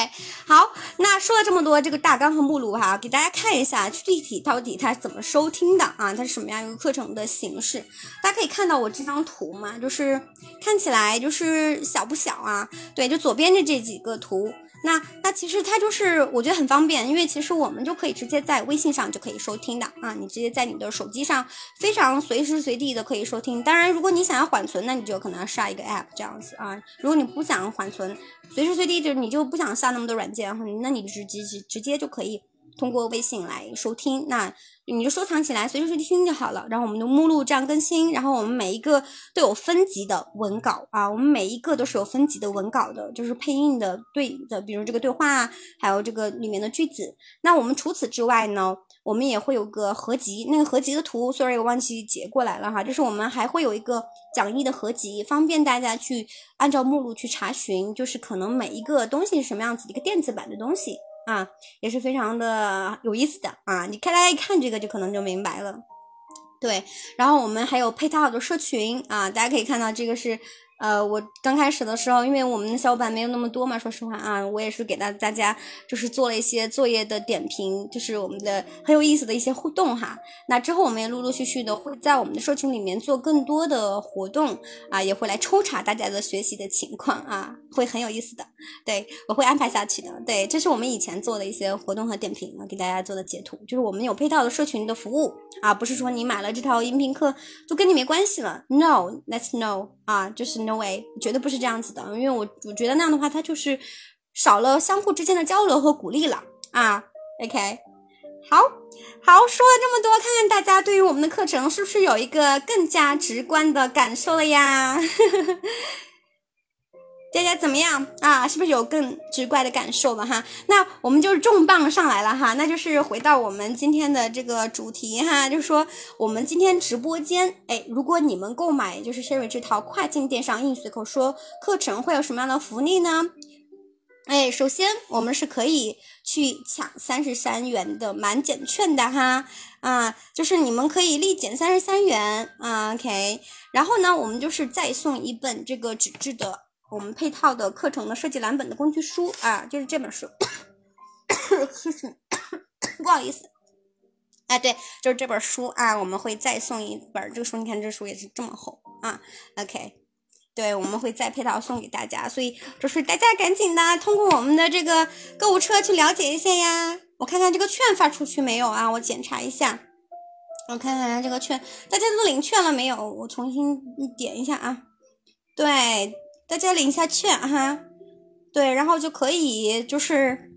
S1: 好，那说了这么多这个大纲和目录哈，给大家看一下具体到底它怎么收听的啊？它是什么样一个课程的形式？大家可以看到我这张图嘛，就是看起来就是小不小啊？对，就左边的这几个图。那那其实它就是我觉得很方便，因为其实我们就可以直接在微信上就可以收听的啊，你直接在你的手机上非常随时随地的可以收听。当然，如果你想要缓存，那你就可能要下一个 app 这样子啊。如果你不想缓存，随时随地就你就不想下那么多软件，那你直接直直接就可以。通过微信来收听，那你就收藏起来，随时随地听就好了。然后我们的目录这样更新，然后我们每一个都有分级的文稿啊，我们每一个都是有分级的文稿的，就是配音的对的，比如这个对话，还有这个里面的句子。那我们除此之外呢，我们也会有个合集，那个合集的图，sorry 我忘记截过来了哈，就是我们还会有一个讲义的合集，方便大家去按照目录去查询，就是可能每一个东西是什么样子一个电子版的东西。啊，也是非常的有意思的啊！你看大家一看这个就可能就明白了，对。然后我们还有配套的社群啊，大家可以看到这个是。呃，我刚开始的时候，因为我们的小伙伴没有那么多嘛，说实话啊，我也是给大大家就是做了一些作业的点评，就是我们的很有意思的一些互动哈。那之后我们也陆陆续续的会在我们的社群里面做更多的活动啊，也会来抽查大家的学习的情况啊，会很有意思的。对我会安排下去的。对，这是我们以前做的一些活动和点评啊，给大家做的截图，就是我们有配套的社群的服务啊，不是说你买了这套音频课就跟你没关系了。No，let's no。啊，就是 no way，绝对不是这样子的，因为我我觉得那样的话，它就是少了相互之间的交流和鼓励了啊。OK，好，好，说了这么多，看看大家对于我们的课程是不是有一个更加直观的感受了呀？呵呵呵大家怎么样啊？是不是有更直观的感受了哈？那我们就是重磅上来了哈，那就是回到我们今天的这个主题哈，就是说我们今天直播间，哎，如果你们购买就是 Sherry 这套跨境电商英语随口说课程，会有什么样的福利呢？哎，首先我们是可以去抢三十三元的满减券的哈，啊，就是你们可以立减三十三元啊，OK，然后呢，我们就是再送一本这个纸质的。我们配套的课程的设计蓝本的工具书啊，就是这本书，不好意思，哎，对，就是这本书啊，我们会再送一本这个书，你看这书也是这么厚啊，OK，对，我们会再配套送给大家，所以就是大家赶紧的通过我们的这个购物车去了解一下呀，我看看这个券发出去没有啊，我检查一下，我看看这个券，大家都领券了没有？我重新点一下啊，对。大家领一下券哈，对，然后就可以就是，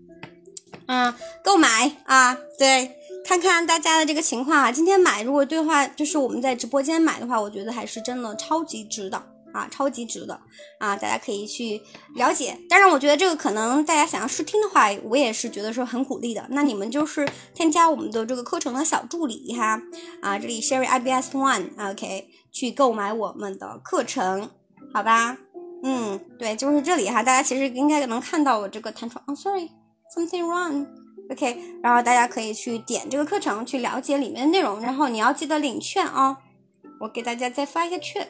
S1: 嗯，购买啊，对，看看大家的这个情况啊。今天买如果对话就是我们在直播间买的话，我觉得还是真的超级值的啊，超级值的啊，大家可以去了解。当然，我觉得这个可能大家想要试听的话，我也是觉得说很鼓励的。那你们就是添加我们的这个课程的小助理哈，啊，这里 Sherry IBS One，OK，去购买我们的课程，好吧？嗯，对，就是这里哈，大家其实应该能看到我这个弹窗。哦，sorry，something wrong。OK，然后大家可以去点这个课程，去了解里面的内容。然后你要记得领券啊，我给大家再发一个券。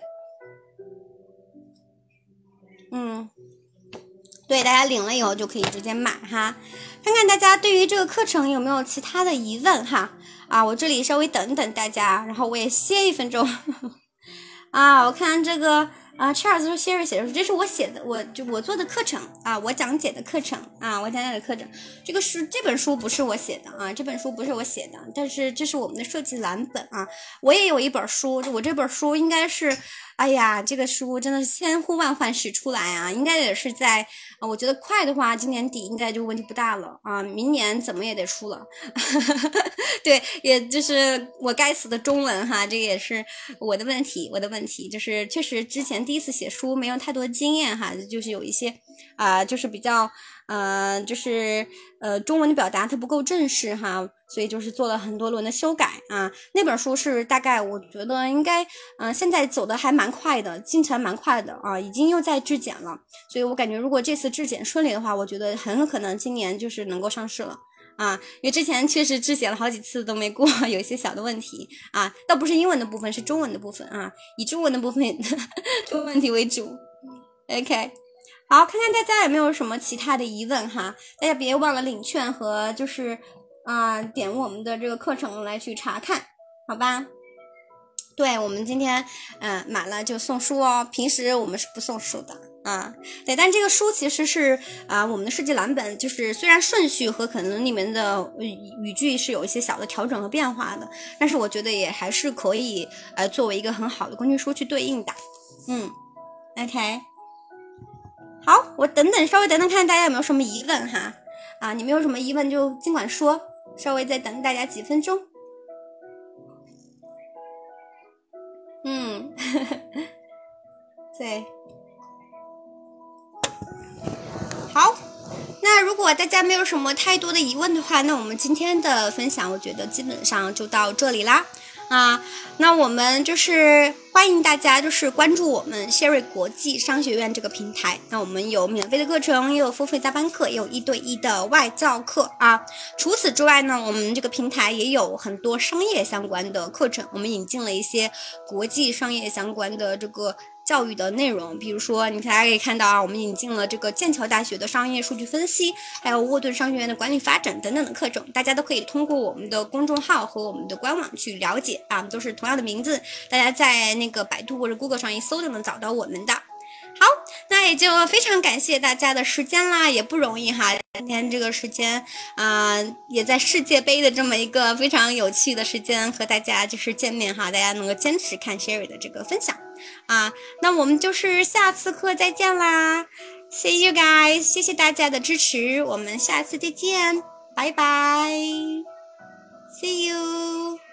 S1: 嗯，对，大家领了以后就可以直接买哈。看看大家对于这个课程有没有其他的疑问哈？啊，我这里稍微等等大家，然后我也歇一分钟。啊，我看这个。啊，Charles 说 Sherry 写的书，这是我写的，我就我做的课程啊，我讲解的课程啊，我讲解的课程。这个书这本书不是我写的啊，这本书不是我写的，但是这是我们的设计蓝本啊。我也有一本书，我这本书应该是。哎呀，这个书真的是千呼万唤始出来啊！应该也是在啊，我觉得快的话，今年底应该就问题不大了啊。明年怎么也得出了，对，也就是我该死的中文哈，这个也是我的问题，我的问题就是确实之前第一次写书没有太多经验哈，就是有一些啊，就是比较。呃，就是呃，中文的表达它不够正式哈，所以就是做了很多轮的修改啊。那本书是大概我觉得应该，嗯，现在走的还蛮快的，进程蛮快的啊，已经又在质检了。所以我感觉如果这次质检顺利的话，我觉得很可能今年就是能够上市了啊。因为之前确实质检了好几次都没过，有一些小的问题啊，倒不是英文的部分，是中文的部分啊，以中文的部分 出问题为主。OK。好，看看大家有没有什么其他的疑问哈？大家别忘了领券和就是啊，点我们的这个课程来去查看，好吧？对我们今天嗯买了就送书哦，平时我们是不送书的啊。对，但这个书其实是啊，我们的设计蓝本就是虽然顺序和可能里面的语句是有一些小的调整和变化的，但是我觉得也还是可以呃作为一个很好的工具书去对应的。嗯，OK。好，我等等，稍微等等看大家有没有什么疑问哈，啊，你们有什么疑问就尽管说，稍微再等大家几分钟。嗯，对，好，那如果大家没有什么太多的疑问的话，那我们今天的分享，我觉得基本上就到这里啦。啊，那我们就是欢迎大家，就是关注我们 Sherry 国际商学院这个平台。那我们有免费的课程，也有付费加班课，也有一对一的外教课啊。除此之外呢，我们这个平台也有很多商业相关的课程，我们引进了一些国际商业相关的这个。教育的内容，比如说，你大家可以看到啊，我们引进了这个剑桥大学的商业数据分析，还有沃顿商学院的管理发展等等的课程，大家都可以通过我们的公众号和我们的官网去了解啊，都是同样的名字，大家在那个百度或者 Google 上一搜就能找到我们的。好，那也就非常感谢大家的时间啦，也不容易哈，今天这个时间啊，也在世界杯的这么一个非常有趣的时间和大家就是见面哈，大家能够坚持看 Sherry 的这个分享。啊，那我们就是下次课再见啦，See you guys，谢谢大家的支持，我们下次再见，拜拜，See you。